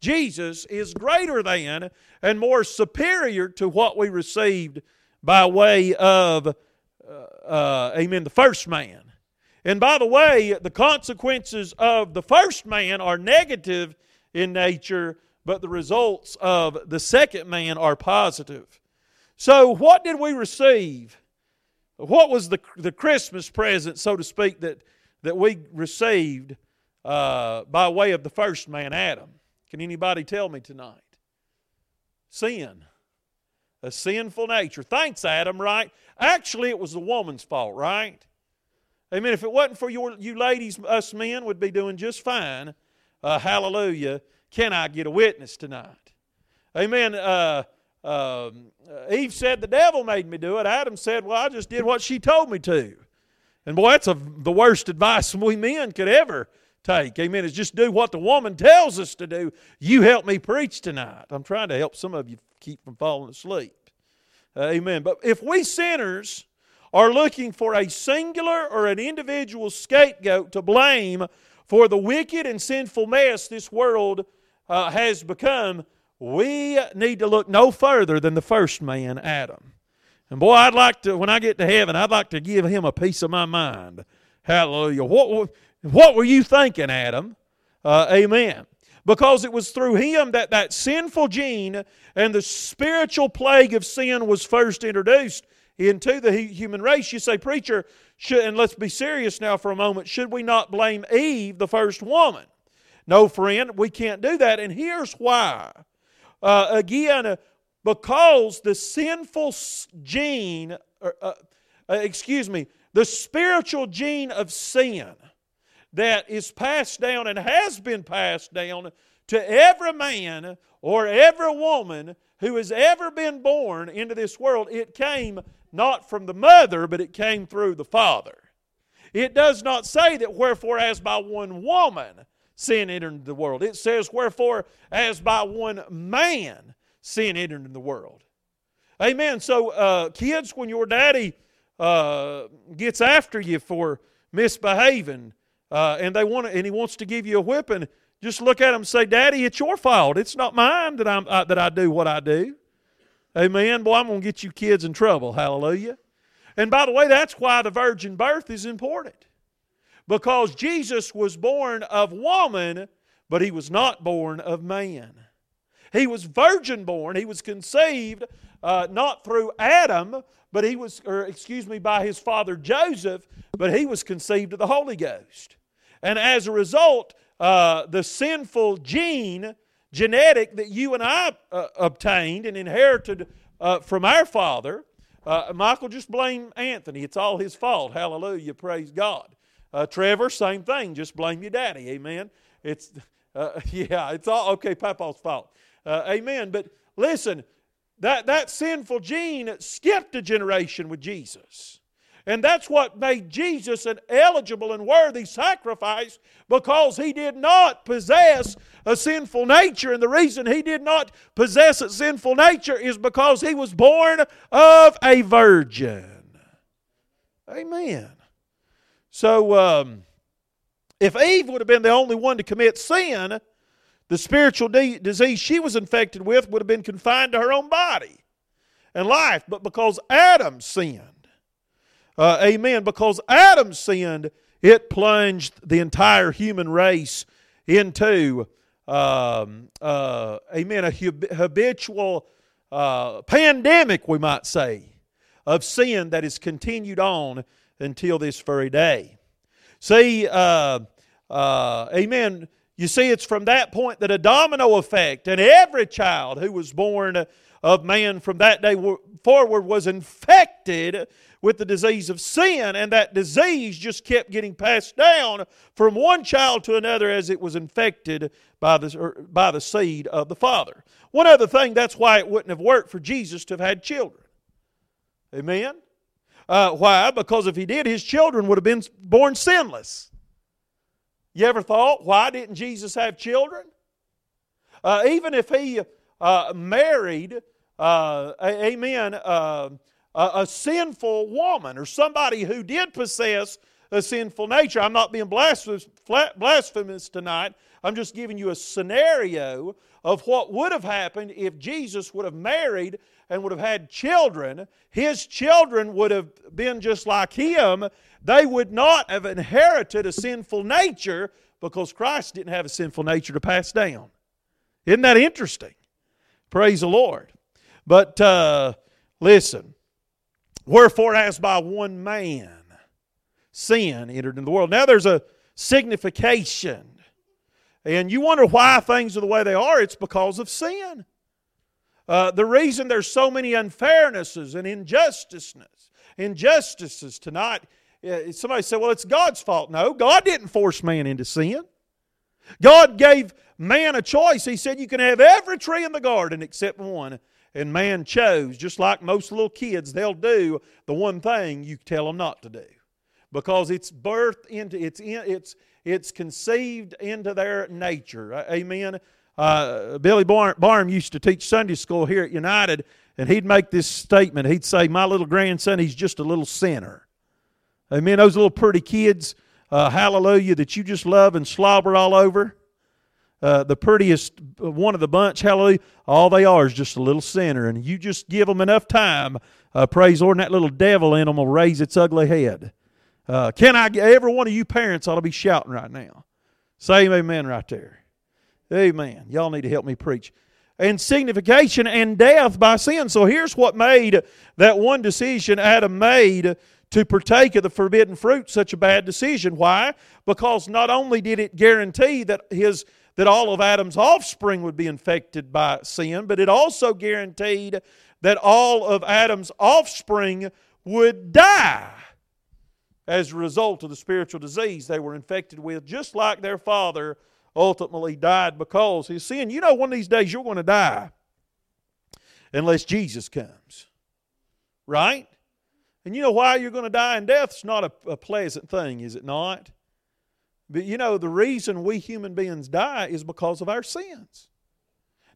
Jesus, is greater than and more superior to what we received by way of, uh, uh, amen, the first man. And by the way, the consequences of the first man are negative in nature, but the results of the second man are positive. So, what did we receive? What was the, the Christmas present, so to speak, that, that we received uh, by way of the first man, Adam? Can anybody tell me tonight? Sin. A sinful nature. Thanks, Adam, right? Actually, it was the woman's fault, right? Amen. If it wasn't for your, you ladies, us men would be doing just fine. Uh, hallelujah. Can I get a witness tonight? Amen. Uh, um, Eve said, The devil made me do it. Adam said, Well, I just did what she told me to. And boy, that's a, the worst advice we men could ever take. Amen. Is just do what the woman tells us to do. You help me preach tonight. I'm trying to help some of you keep from falling asleep. Amen. But if we sinners are looking for a singular or an individual scapegoat to blame for the wicked and sinful mess this world uh, has become, we need to look no further than the first man, Adam. And boy, I'd like to, when I get to heaven, I'd like to give him a piece of my mind. Hallelujah. What, what were you thinking, Adam? Uh, amen. Because it was through him that that sinful gene and the spiritual plague of sin was first introduced into the human race. You say, Preacher, should, and let's be serious now for a moment, should we not blame Eve, the first woman? No, friend, we can't do that. And here's why. Uh, again, uh, because the sinful gene, uh, uh, excuse me, the spiritual gene of sin that is passed down and has been passed down to every man or every woman who has ever been born into this world, it came not from the mother, but it came through the father. It does not say that wherefore, as by one woman sin entered the world. It says, wherefore, as by one man sin entered the world. Amen. So, uh, kids, when your daddy uh, gets after you for misbehaving, uh, and they want to, and he wants to give you a whipping, just look at him and say, "Daddy, it's your fault. It's not mine that I'm uh, that I do what I do." Amen. Boy, I'm going to get you kids in trouble. Hallelujah. And by the way, that's why the virgin birth is important. Because Jesus was born of woman, but he was not born of man. He was virgin born. He was conceived uh, not through Adam, but he was, or excuse me, by his father Joseph, but he was conceived of the Holy Ghost. And as a result, uh, the sinful gene, genetic that you and I uh, obtained and inherited uh, from our father, uh, Michael, just blame Anthony. It's all his fault. Hallelujah. Praise God. Uh, Trevor, same thing. Just blame your daddy. Amen. It's, uh, yeah, it's all, okay, Papa's fault. Amen. But listen, that, that sinful gene skipped a generation with Jesus. And that's what made Jesus an eligible and worthy sacrifice because he did not possess a sinful nature. And the reason he did not possess a sinful nature is because he was born of a virgin. Amen. So, um, if Eve would have been the only one to commit sin, the spiritual de- disease she was infected with would have been confined to her own body and life. But because Adam sinned, uh, amen, because Adam sinned, it plunged the entire human race into, um, uh, amen, a habitual uh, pandemic, we might say, of sin that has continued on until this very day. See, uh, uh, amen. You see, it's from that point that a domino effect, and every child who was born of man from that day forward was infected with the disease of sin, and that disease just kept getting passed down from one child to another as it was infected by the, by the seed of the Father. One other thing, that's why it wouldn't have worked for Jesus to have had children. Amen? Uh, why? Because if he did, his children would have been born sinless. You ever thought, why didn't Jesus have children? Uh, even if he uh, married, uh, amen, uh, a, sinful woman or somebody who did possess a sinful nature. I'm not being blasphemous, blasphemous tonight. I'm just giving you a scenario of what would have happened if Jesus would have married and would have had children. His children would have been just like him. They would not have inherited a sinful nature because Christ didn't have a sinful nature to pass down. Isn't that interesting? Praise the Lord. But uh, listen, wherefore, as by one man sin entered into the world. Now there's a signification. And you wonder why things are the way they are. It's because of sin. Uh, the reason there's so many unfairnesses and injustices, injustices tonight, uh, somebody said, well, it's God's fault. No, God didn't force man into sin. God gave man a choice. He said, You can have every tree in the garden except one. And man chose, just like most little kids, they'll do the one thing you tell them not to do. Because it's birthed into, it's, in, it's, it's conceived into their nature. Amen. Uh, Billy Barn, used to teach Sunday school here at United, and he'd make this statement. He'd say, My little grandson, he's just a little sinner. Amen. Those little pretty kids, uh, hallelujah, that you just love and slobber all over. Uh, the prettiest one of the bunch, hallelujah, all they are is just a little sinner. And you just give them enough time, uh, praise Lord, and that little devil in them will raise its ugly head. Uh, can I, get every one of you parents ought to be shouting right now. Say amen right there. Amen. Y'all need to help me preach. And signification and death by sin. So here's what made that one decision Adam made to partake of the forbidden fruit such a bad decision. Why? Because not only did it guarantee that his that all of Adam's offspring would be infected by sin, but it also guaranteed that all of Adam's offspring would die as a result of the spiritual disease they were infected with, just like their father ultimately died because his sin. You know, one of these days you're going to die unless Jesus comes. Right? And you know why you're going to die? And death's not a, a pleasant thing, is it not? But you know, the reason we human beings die is because of our sins.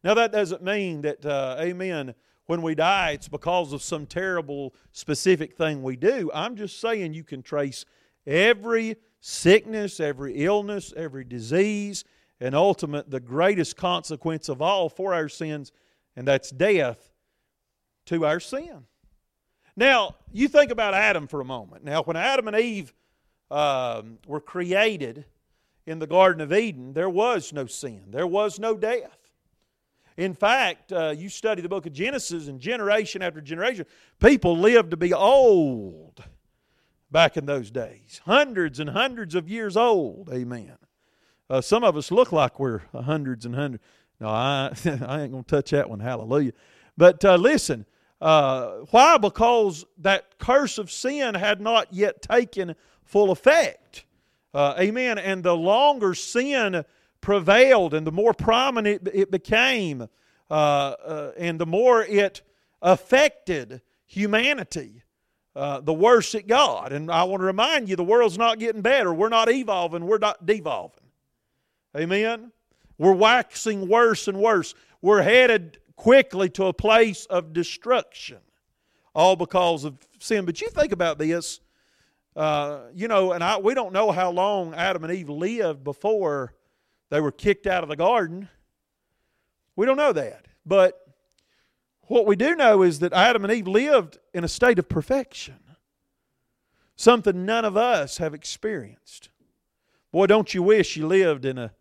Now, that doesn't mean that, uh, amen, when we die, it's because of some terrible specific thing we do. I'm just saying you can trace every sickness, every illness, every disease, and ultimate, the greatest consequence of all for our sins, and that's death to our sin. Now, you think about Adam for a moment. Now, when Adam and Eve um, were created in the Garden of Eden, there was no sin, there was no death. In fact, uh, you study the book of Genesis, and generation after generation, people lived to be old back in those days. Hundreds and hundreds of years old. Amen. Uh, some of us look like we're hundreds and hundreds. No, I, I ain't going to touch that one. Hallelujah. But uh, listen, uh, why? Because that curse of sin had not yet taken full effect. Uh, amen. And the longer sin prevailed and the more prominent it became, uh, uh, and the more it affected humanity, uh, the worse it got. And I want to remind you the world's not getting better. We're not evolving, we're not devolving. Amen? We're waxing worse and worse. We're headed quickly to a place of destruction, all because of sin. But you think about this, uh, you know, and I, we don't know how long Adam and Eve lived before they were kicked out of the garden. We don't know that. But what we do know is that Adam and Eve lived in a state of perfection, something none of us have experienced. Boy, don't you wish you lived in a,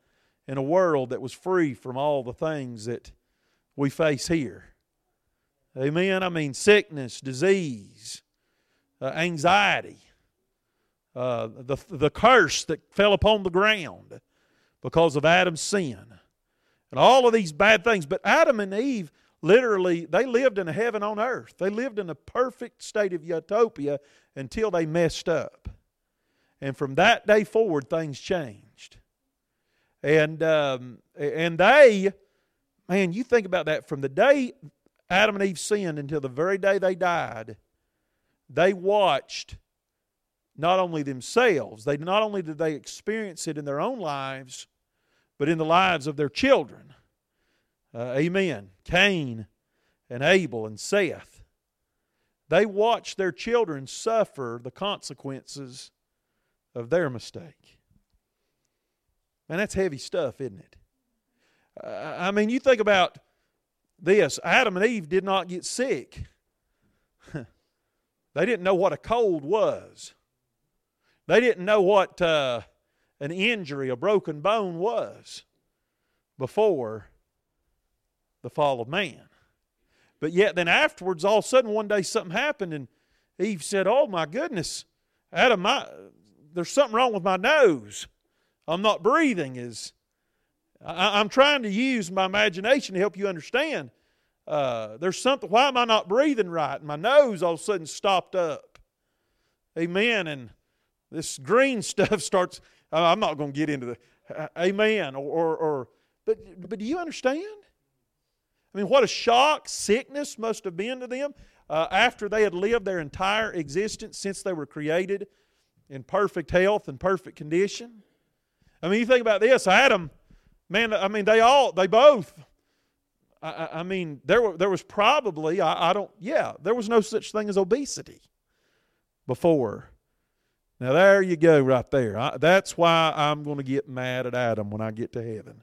in a world that was free from all the things that we face here. Amen. I mean, sickness, disease, uh, anxiety, uh, the, the curse that fell upon the ground because of Adam's sin, and all of these bad things. But Adam and Eve literally, they lived in a heaven on earth. They lived in a perfect state of utopia until they messed up. And from that day forward, things changed. And, um, and they Man, you think about that from the day Adam and Eve sinned until the very day they died, they watched not only themselves, they not only did they experience it in their own lives, but in the lives of their children. Uh, amen. Cain and Abel and Seth. They watched their children suffer the consequences of their mistake. And that's heavy stuff, isn't it? I mean, you think about this Adam and Eve did not get sick, they didn't know what a cold was, they didn't know what uh, an injury, a broken bone was before the fall of man. But yet, then afterwards, all of a sudden, one day something happened, and Eve said, Oh my goodness, Adam, my, there's something wrong with my nose. I'm not breathing. Is I, am trying to use my imagination to help you understand. Uh, there's something, why am I not breathing right? My nose all of a sudden stopped up. Amen. And this green stuff starts, uh, I'm not going to get into the, uh, amen. Or, or, or, but, but do you understand? I mean, what a shock sickness must have been to them uh, after they had lived their entire existence since they were created in perfect health and perfect condition. I mean, you think about this Adam Man, I mean, they all, they both. I, I mean, there, were, there was probably, I, I don't, yeah, there was no such thing as obesity before. Now, there you go, right there. I, that's why I'm going to get mad at Adam when I get to heaven.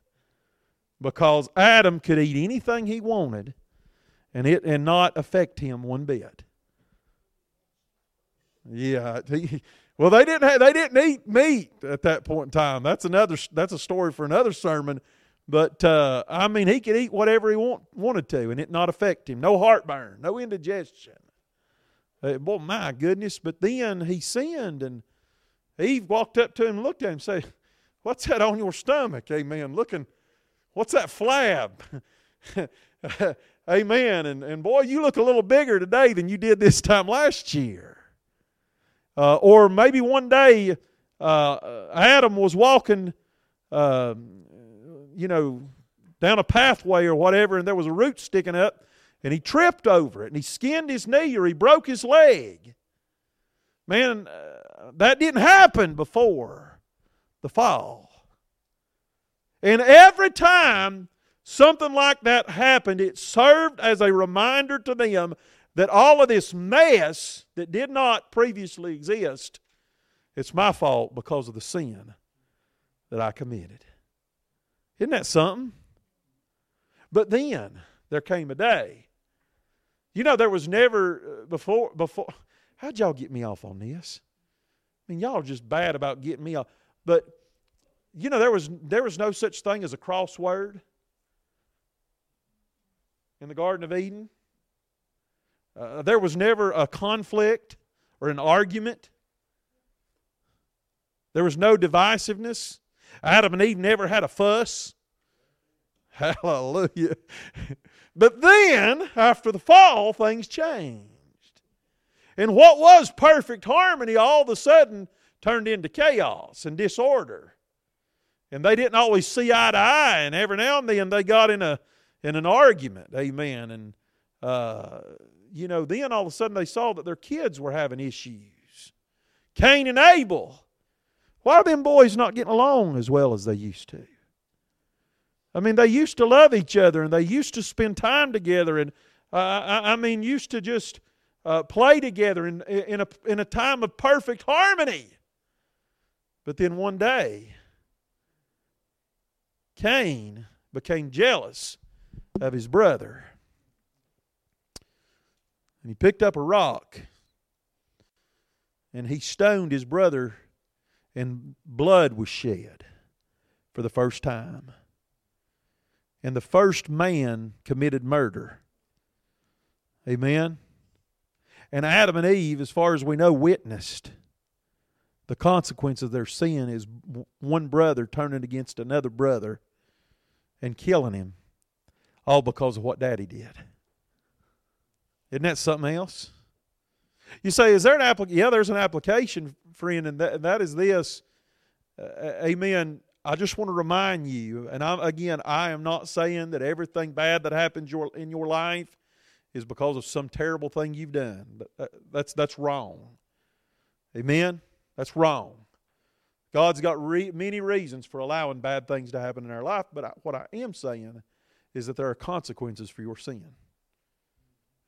Because Adam could eat anything he wanted and it and not affect him one bit. Yeah, well, they didn't have, they didn't eat meat at that point in time. That's another that's a story for another sermon. But uh, I mean, he could eat whatever he want, wanted to, and it not affect him. No heartburn, no indigestion. Uh, boy, my goodness! But then he sinned, and Eve walked up to him and looked at him and said, "What's that on your stomach?" Amen. Looking, what's that flab? Amen. And and boy, you look a little bigger today than you did this time last year. Uh, or maybe one day uh, Adam was walking, uh, you know, down a pathway or whatever, and there was a root sticking up, and he tripped over it, and he skinned his knee or he broke his leg. Man, uh, that didn't happen before the fall. And every time something like that happened, it served as a reminder to them that all of this mess that did not previously exist, it's my fault because of the sin that I committed. Isn't that something? But then there came a day. You know, there was never uh, before before how'd y'all get me off on this? I mean, y'all are just bad about getting me off. But you know, there was there was no such thing as a crossword. in the Garden of Eden. Uh, there was never a conflict or an argument. There was no divisiveness. Adam and Eve never had a fuss. Hallelujah. But then, after the fall, things changed. And what was perfect harmony all of a sudden turned into chaos and disorder. And they didn't always see eye to eye, and every now and then they got in a in an argument. Amen. And uh, you know, then all of a sudden they saw that their kids were having issues. Cain and Abel. Why are them boys not getting along as well as they used to? I mean, they used to love each other and they used to spend time together and, uh, I, I, mean, used to just uh, play together in, in, a, in a time of perfect harmony. But then one day, Cain became jealous of his brother. And he picked up a rock and he stoned his brother, and blood was shed for the first time. And the first man committed murder. Amen. And Adam and Eve, as far as we know, witnessed the consequence of their sin is one brother turning against another brother and killing him, all because of what daddy did. Isn't that something else? You say, is there an application? Yeah, there's an application, friend, and that, that is this. Uh, amen. I just want to remind you, and I'm, again, I am not saying that everything bad that happens your, in your life is because of some terrible thing you've done. But that's, that's wrong. Amen? That's wrong. God's got re- many reasons for allowing bad things to happen in our life, but I, what I am saying is that there are consequences for your sin.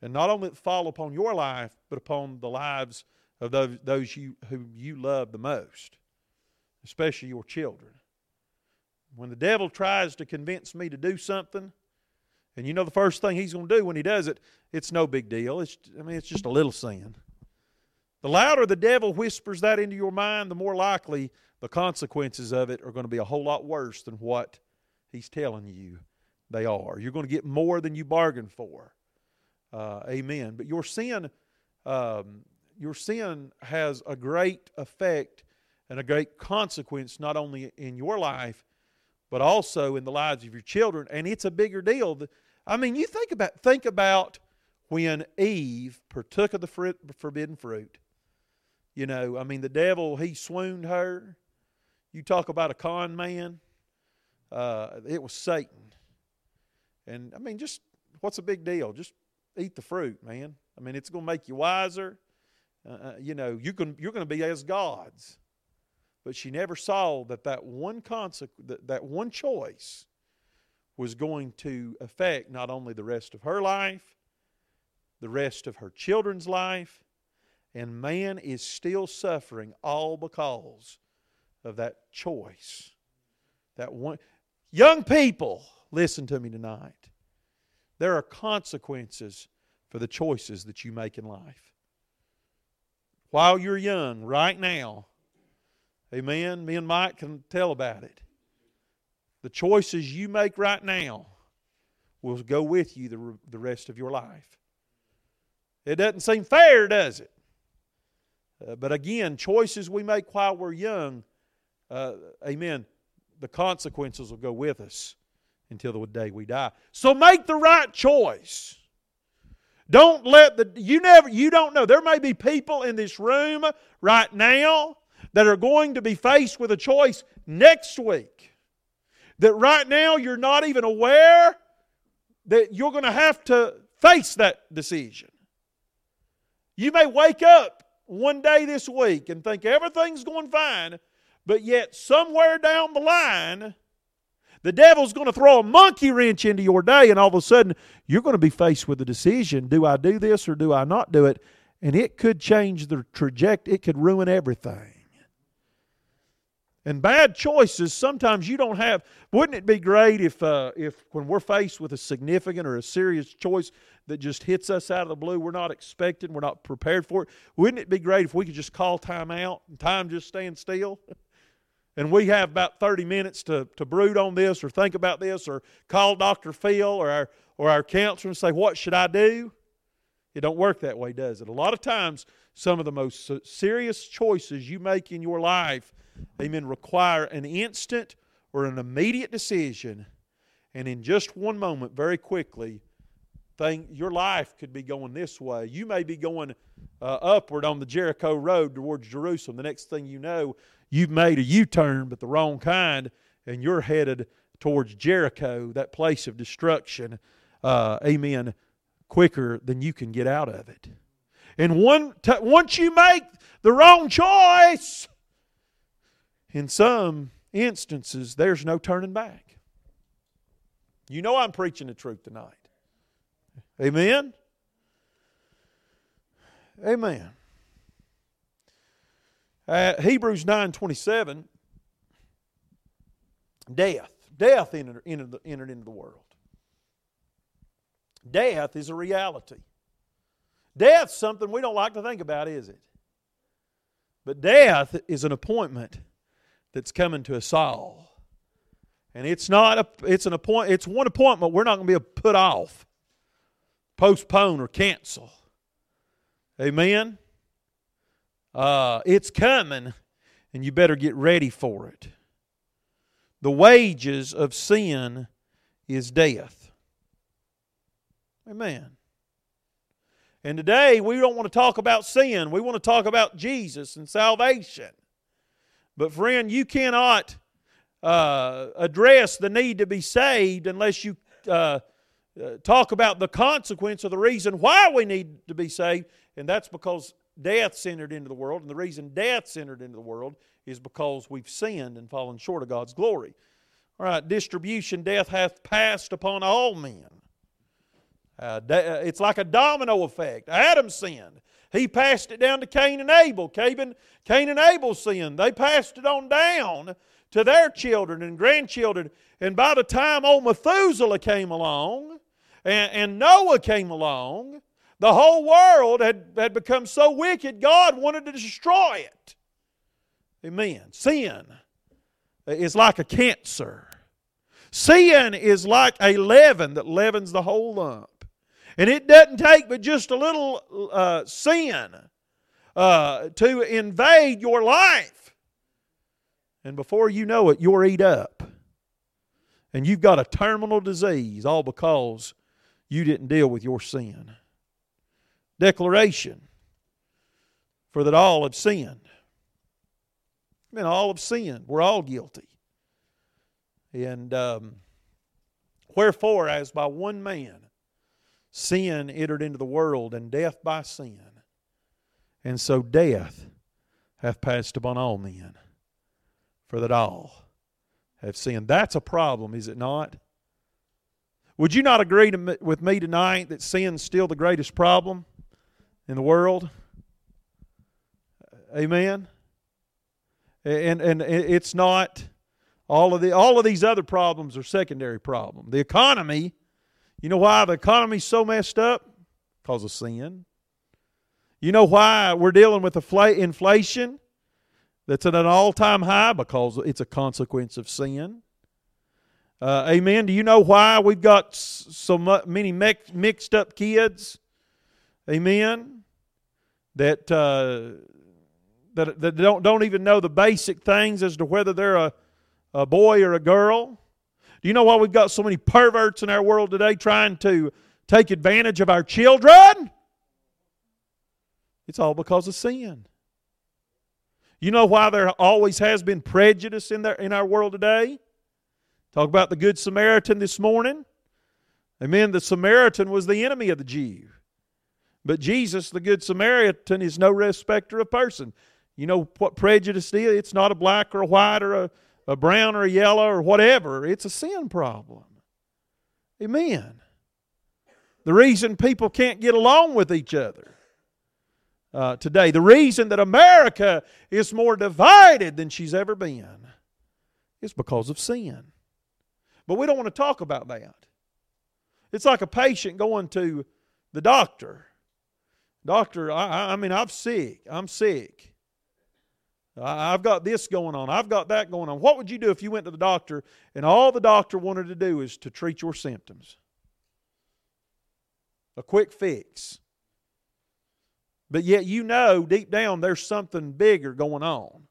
And not only fall upon your life, but upon the lives of those, those you, who you love the most, especially your children. When the devil tries to convince me to do something, and you know the first thing he's going to do when he does it, it's no big deal. It's, I mean, it's just a little sin. The louder the devil whispers that into your mind, the more likely the consequences of it are going to be a whole lot worse than what he's telling you they are. You're going to get more than you bargained for. Uh, amen. But your sin, um, your sin has a great effect and a great consequence not only in your life, but also in the lives of your children. And it's a bigger deal. I mean, you think about think about when Eve partook of the fruit, forbidden fruit. You know, I mean, the devil he swooned her. You talk about a con man. Uh, it was Satan. And I mean, just what's a big deal? Just eat the fruit, man. I mean, it's going to make you wiser. Uh, uh you know, you can, you're going to be as gods. But she never saw that that one, consequ- that, that one choice was going to affect not only the rest of her life, the rest of her children's life, and man is still suffering all because of that choice. That one young people, listen to me tonight. There are consequences for the choices that you make in life. While you're young, right now, amen, me and Mike can tell about it. The choices you make right now will go with you the, the rest of your life. It doesn't seem fair, does it? Uh, but again, choices we make while we're young, uh, amen, the consequences will go with us until the day we die. So make the right choice. Don't let the you never you don't know. There may be people in this room right now that are going to be faced with a choice next week. That right now you're not even aware that you're going to have to face that decision. You may wake up one day this week and think everything's going fine, but yet somewhere down the line the devil's going to throw a monkey wrench into your day, and all of a sudden, you're going to be faced with a decision do I do this or do I not do it? And it could change the trajectory, it could ruin everything. And bad choices, sometimes you don't have. Wouldn't it be great if, uh, if when we're faced with a significant or a serious choice that just hits us out of the blue, we're not expecting, we're not prepared for it? Wouldn't it be great if we could just call time out and time just stand still? and we have about 30 minutes to, to brood on this or think about this or call Dr. Phil or our, or our counselor and say, What should I do? It don't work that way, does it? A lot of times, some of the most serious choices you make in your life, amen, require an instant or an immediate decision. And in just one moment, very quickly, thing, your life could be going this way. You may be going uh, upward on the Jericho road towards Jerusalem. The next thing you know, you've made a U turn, but the wrong kind, and you're headed towards Jericho, that place of destruction. Uh, amen. Quicker than you can get out of it. And one t- once you make the wrong choice, in some instances, there's no turning back. You know I'm preaching the truth tonight. Amen? Amen. Uh, Hebrews 9 27, death. Death entered, entered, entered into the world. Death is a reality. Death's something we don't like to think about, is it? But death is an appointment that's coming to us all. And it's not a it's an appoint it's one appointment we're not going to be put off, postpone or cancel. Amen. Uh, it's coming, and you better get ready for it. The wages of sin is death. Amen. And today we don't want to talk about sin. We want to talk about Jesus and salvation. But, friend, you cannot uh, address the need to be saved unless you uh, uh, talk about the consequence or the reason why we need to be saved. And that's because death's entered into the world. And the reason death's entered into the world is because we've sinned and fallen short of God's glory. All right, distribution, death hath passed upon all men. Uh, it's like a domino effect. Adam sinned. He passed it down to Cain and Abel. Cain, Cain and Abel sinned. They passed it on down to their children and grandchildren. And by the time old Methuselah came along and, and Noah came along, the whole world had, had become so wicked, God wanted to destroy it. Amen. Sin is like a cancer. Sin is like a leaven that leavens the whole lump. And it doesn't take but just a little uh, sin uh, to invade your life. And before you know it, you're eat up. And you've got a terminal disease all because you didn't deal with your sin. Declaration for that all have sinned. I mean, all have sinned. We're all guilty. And um, wherefore, as by one man sin entered into the world, and death by sin, and so death hath passed upon all men, for that all have sinned. That's a problem, is it not? Would you not agree to, with me tonight that sin's still the greatest problem in the world? Amen. And and it's not all of the all of these other problems are secondary problem. The economy, you know why the economy's so messed up? Because of sin. You know why we're dealing with inflation that's at an all-time high? Because it's a consequence of sin. Uh, amen. Do you know why we've got so many mixed up kids? Amen. That uh, that, that don't, don't even know the basic things as to whether they're a, a boy or a girl. Do you know why we've got so many perverts in our world today trying to take advantage of our children? It's all because of sin. You know why there always has been prejudice in, there, in our world today? Talk about the Good Samaritan this morning. Amen. The Samaritan was the enemy of the Jew. But Jesus, the Good Samaritan, is no respecter of person. You know what prejudice is? It's not a black or a white or a, a brown or a yellow or whatever. It's a sin problem. Amen. The reason people can't get along with each other uh, today, the reason that America is more divided than she's ever been, is because of sin. But we don't want to talk about that. It's like a patient going to the doctor. Doctor, I, I mean, I'm sick. I'm sick. I've got this going on. I've got that going on. What would you do if you went to the doctor and all the doctor wanted to do is to treat your symptoms? a quick fix. But yet you know deep down there's something bigger going on.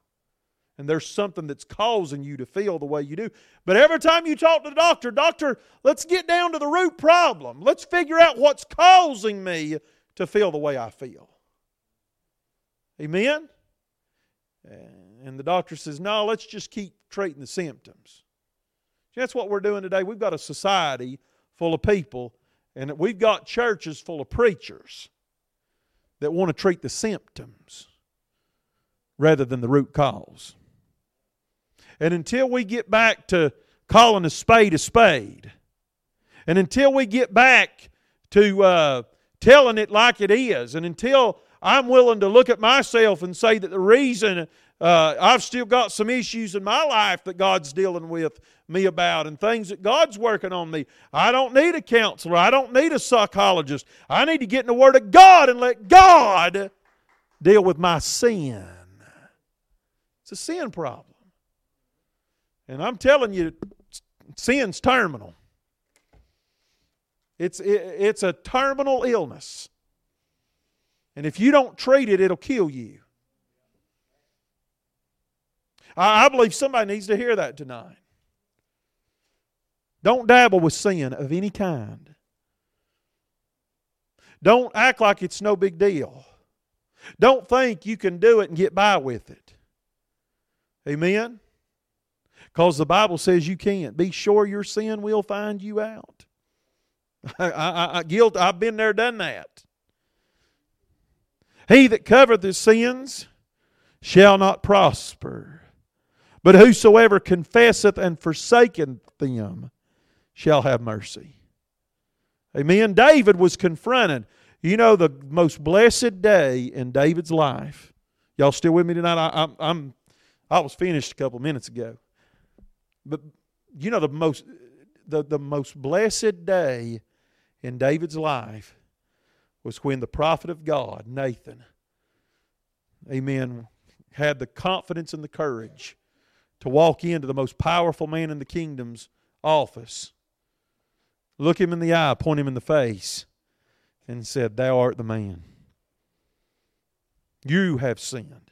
And there's something that's causing you to feel the way you do. But every time you talk to the doctor, doctor, let's get down to the root problem. Let's figure out what's causing me to feel the way I feel. Amen? And the doctor says, no, let's just keep treating the symptoms. That's what we're doing today. We've got a society full of people, and we've got churches full of preachers that want to treat the symptoms rather than the root cause. And until we get back to calling a spade a spade, and until we get back to uh, telling it like it is, and until I'm willing to look at myself and say that the reason uh, I've still got some issues in my life that God's dealing with me about and things that God's working on me. I don't need a counselor. I don't need a psychologist. I need to get in the Word of God and let God deal with my sin. It's a sin problem. And I'm telling you, sin's terminal. It's, it, it's a terminal illness. And if you don't treat it, it'll kill you. I, I believe somebody needs to hear that tonight. Don't dabble with sin of any kind. Don't act like it's no big deal. Don't think you can do it and get by with it. Amen? Because the Bible says you can't. Be sure your sin will find you out. I, I, I, guilt, I've been there, done that. He that covereth his sins shall not prosper. But whosoever confesseth and forsaketh them shall have mercy. Amen. David was confronted. You know, the most blessed day in David's life. Y'all still with me tonight? I, I'm, I'm I was finished a couple minutes ago. But you know the most the, the most blessed day in David's life was when the prophet of God, Nathan, amen, had the confidence and the courage to walk into the most powerful man in the kingdom's office, look him in the eye, point him in the face, and said, Thou art the man. You have sinned.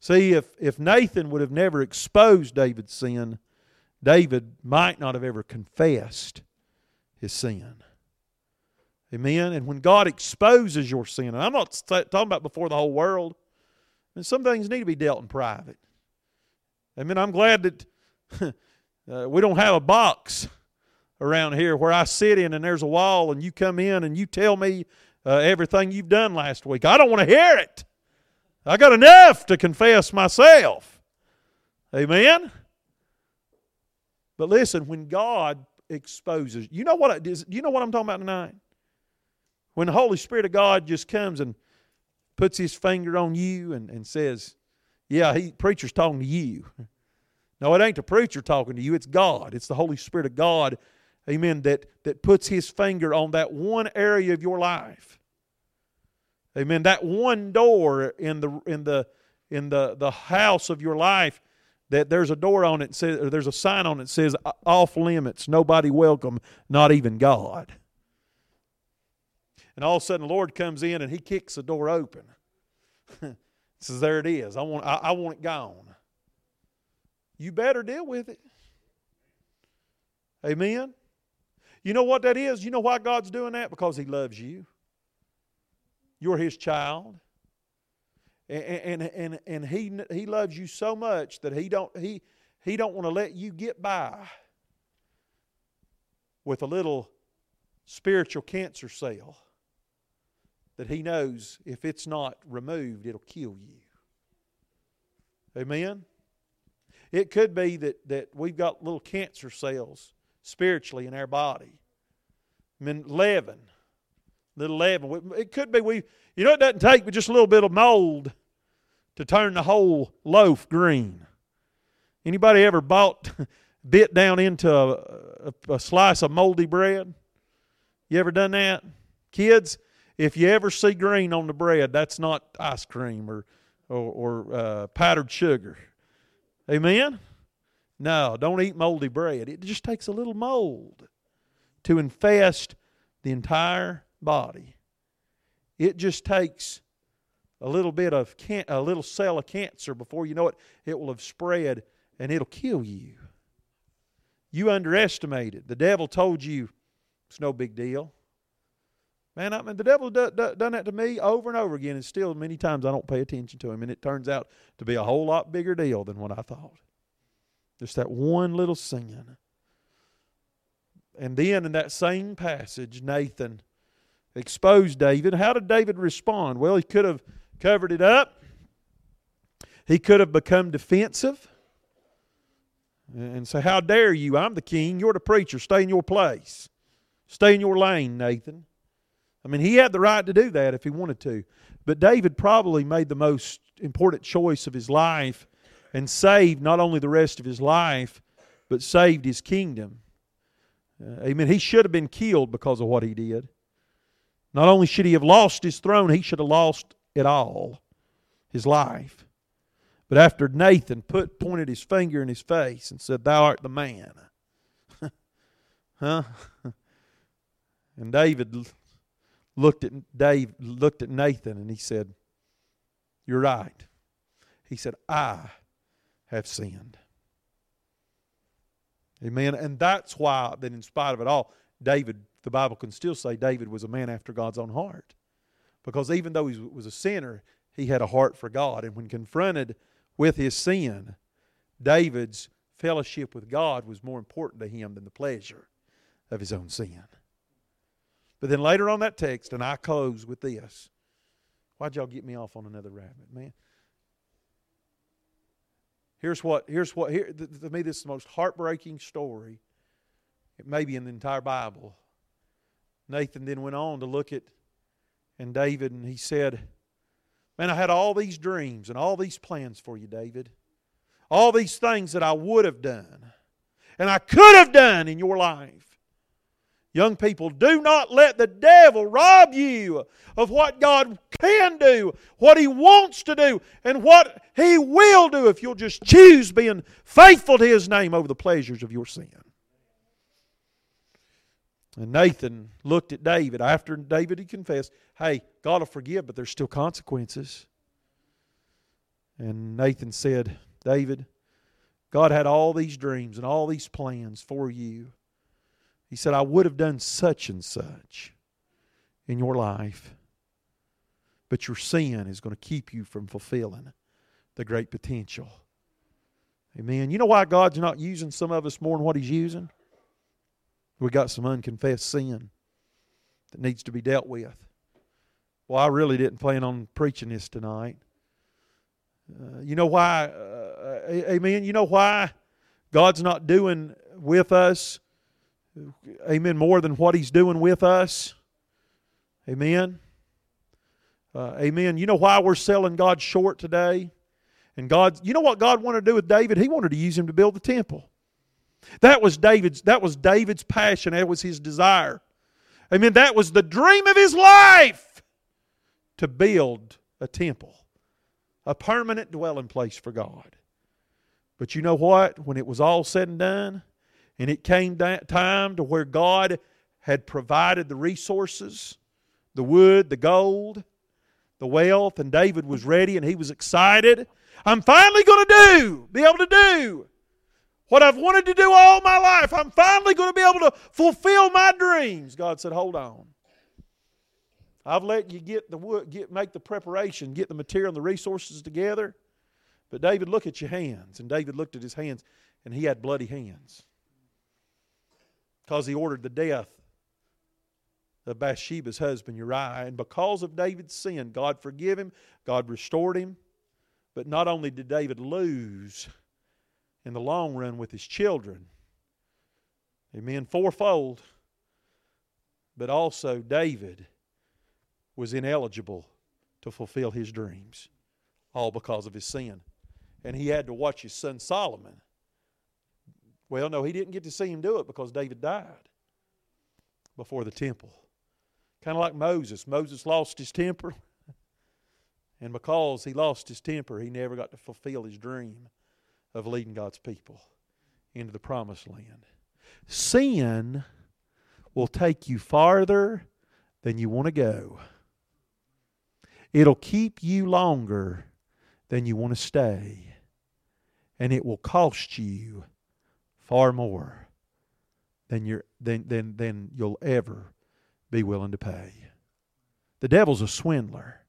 See, if, if Nathan would have never exposed David's sin, David might not have ever confessed his sin. Amen. And when God exposes your sin, and I'm not talking about before the whole world, and some things need to be dealt in private. Amen. I'm glad that uh, we don't have a box around here where I sit in and there's a wall and you come in and you tell me uh, everything you've done last week. I don't want to hear it. I got enough to confess myself. Amen. But listen, when God exposes, you know what is, you know what I'm talking about tonight? When the Holy Spirit of God just comes and puts his finger on you and, and says, Yeah, he preacher's talking to you. No, it ain't the preacher talking to you, it's God. It's the Holy Spirit of God, amen, that, that puts his finger on that one area of your life Amen. That one door in the in the in the, the house of your life that there's a door on it says or there's a sign on it says off limits, nobody welcome, not even God. And all of a sudden the Lord comes in and he kicks the door open. says, There it is. I want I, I want it gone. You better deal with it. Amen. You know what that is? You know why God's doing that? Because He loves you. You're his child. And, and, and, and he, he loves you so much that he don't, he, he don't want to let you get by with a little spiritual cancer cell that he knows if it's not removed, it'll kill you. Amen? It could be that, that we've got little cancer cells spiritually in our body. I mean, leaven little leaven. It could be we, you know, it doesn't take but just a little bit of mold to turn the whole loaf green. Anybody ever bought, bit down into a, a, a slice of moldy bread? You ever done that? Kids, if you ever see green on the bread, that's not ice cream or, or, or uh, powdered sugar. Amen? No, don't eat moldy bread. It just takes a little mold to infest the entire body. It just takes a little bit of can- a little cell of cancer before you know it, it will have spread and it'll kill you. You underestimated. The devil told you it's no big deal. Man, I mean, the devil do, done that to me over and over again, and still many times I don't pay attention to him, and it turns out to be a whole lot bigger deal than what I thought. Just that one little sin. And then in that same passage, Nathan exposed David. How did David respond? Well, he could have covered it up. He could have become defensive and say, How dare you? I'm the king. You're the preacher. Stay in your place. Stay in your lane, Nathan. I mean, he had the right to do that if he wanted to. But David probably made the most important choice of his life and saved not only the rest of his life, but saved his kingdom. Uh, amen. He should have been killed because of what he did. Not only should he have lost his throne, he should have lost it all his life. But after Nathan put pointed his finger in his face and said, Thou art the man. huh? and David looked at Dave looked at Nathan and he said, You're right. He said, I have sinned. Amen. And that's why that in spite of it all, David, the Bible can still say David was a man after God's own heart. Because even though he was a sinner, he had a heart for God. And when confronted with his sin, David's fellowship with God was more important to him than the pleasure of his own sin. But then later on that text, and I close with this. Why'd y'all get me off on another rabbit, man? Here's what, here's what, here, to me, this is the most heartbreaking story, it may be in the entire Bible. Nathan then went on to look at and David, and he said, Man, I had all these dreams and all these plans for you, David. All these things that I would have done and I could have done in your life. Young people, do not let the devil rob you of what God can do, what He wants to do, and what He will do if you'll just choose being faithful to His name over the pleasures of your sin. And Nathan looked at David. After David had confessed, hey, God will forgive, but there's still consequences. And Nathan said, David, God had all these dreams and all these plans for you. He said, I would have done such and such in your life, but your sin is going to keep you from fulfilling the great potential. Amen. You know why God's not using some of us more than what He's using? We got some unconfessed sin that needs to be dealt with. Well, I really didn't plan on preaching this tonight. Uh, you know why? Uh, amen. You know why God's not doing with us, amen, more than what He's doing with us? Amen. Uh, amen. You know why we're selling God short today? And God, you know what God wanted to do with David? He wanted to use him to build the temple. That was David's, that was David's passion. That was his desire. Amen. That was the dream of his life to build a temple, a permanent dwelling place for God. But you know what? When it was all said and done, and it came time to where God had provided the resources, the wood, the gold, the wealth, and David was ready and he was excited. I'm finally going to do, be able to do what I've wanted to do all my life. I'm finally going to be able to fulfill my dreams. God said, Hold on. I've let you get the wood, get, make the preparation, get the material and the resources together. But David, look at your hands. And David looked at his hands, and he had bloody hands. Because he ordered the death of Bathsheba's husband Uriah. And because of David's sin, God forgave him, God restored him. But not only did David lose in the long run with his children, amen, fourfold, but also David was ineligible to fulfill his dreams, all because of his sin. And he had to watch his son Solomon. Well, no, he didn't get to see him do it because David died before the temple. Kind of like Moses. Moses lost his temper. And because he lost his temper, he never got to fulfill his dream of leading God's people into the promised land. Sin will take you farther than you want to go. It'll keep you longer than you want to stay. And it will cost you far more than, you're, than, than, than you'll ever be willing to pay. The devil's a swindler.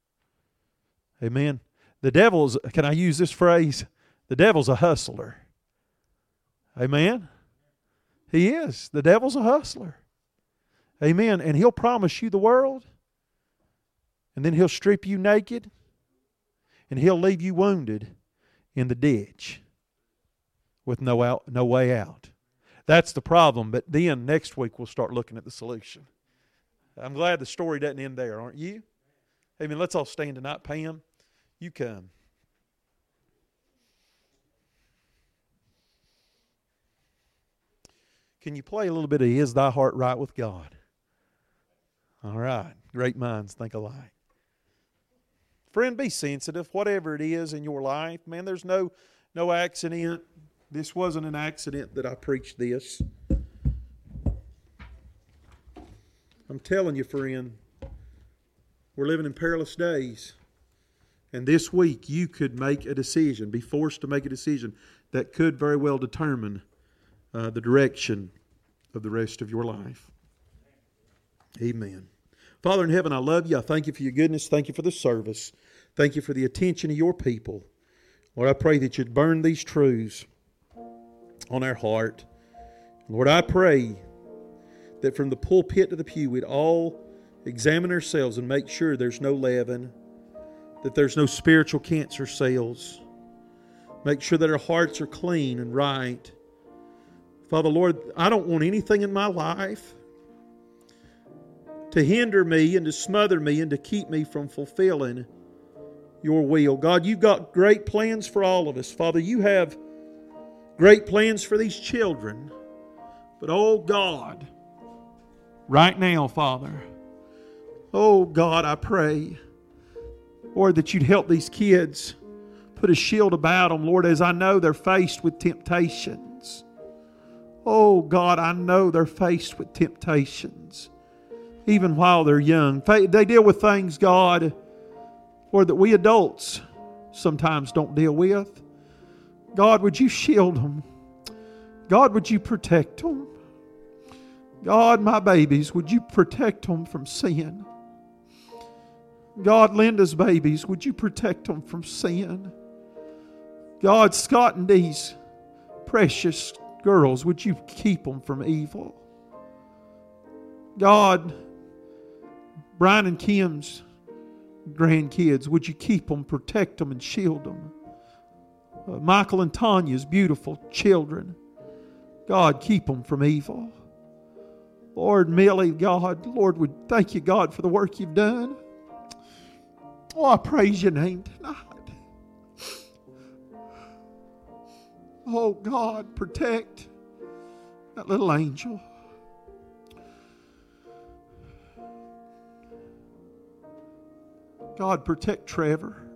Amen. The devil's, can I use this phrase? The devil's a hustler. Amen. He is. The devil's a hustler. Amen. And he'll promise you the world, and then he'll strip you naked, and he'll leave you wounded in the ditch with no out, no way out. That's the problem. But then next week we'll start looking at the solution. I'm glad the story doesn't end there, aren't you? Amen. Let's all stand tonight. Pam, you come. Can you play a little bit of Is Thy Heart Right with God? All right. Great minds think alike. Friend, be sensitive, whatever it is in your life. Man, there's no no accident. This wasn't an accident that I preached this. I'm telling you, friend, we're living in perilous days. And this week you could make a decision, be forced to make a decision that could very well determine uh, the direction of the rest of your life. Amen. Father in heaven, I love you. I thank you for your goodness. Thank you for the service. Thank you for the attention of your people. Lord, I pray that you'd burn these truths on our heart. Lord, I pray that from the pulpit to the pew, we'd all examine ourselves and make sure there's no leaven, that there's no spiritual cancer cells. Make sure that our hearts are clean and right. Father, Lord, I don't want anything in my life to hinder me and to smother me and to keep me from fulfilling your will. God, you've got great plans for all of us. Father, you have great plans for these children. But oh God, right now, Father, oh God, I pray, Lord, that you'd help these kids put a shield about them, Lord, as I know they're faced with temptations. Oh God, I know they're faced with temptations even while they're young. They deal with things, God, or that we adults sometimes don't deal with. God, would you shield them? God, would you protect them? God, my babies, would you protect them from sin? God, Linda's babies, would you protect them from sin? God, Scott and Dee's precious girls, would you keep them from evil? God, Brian and Kim's grandkids, would you keep them, protect them, and shield them? Uh, Michael and Tanya's beautiful children, God, keep them from evil. Lord, Millie, God, Lord, would thank you, God, for the work you've done. Oh, I praise your name tonight. Oh, God, protect that little angel. God, protect Trevor.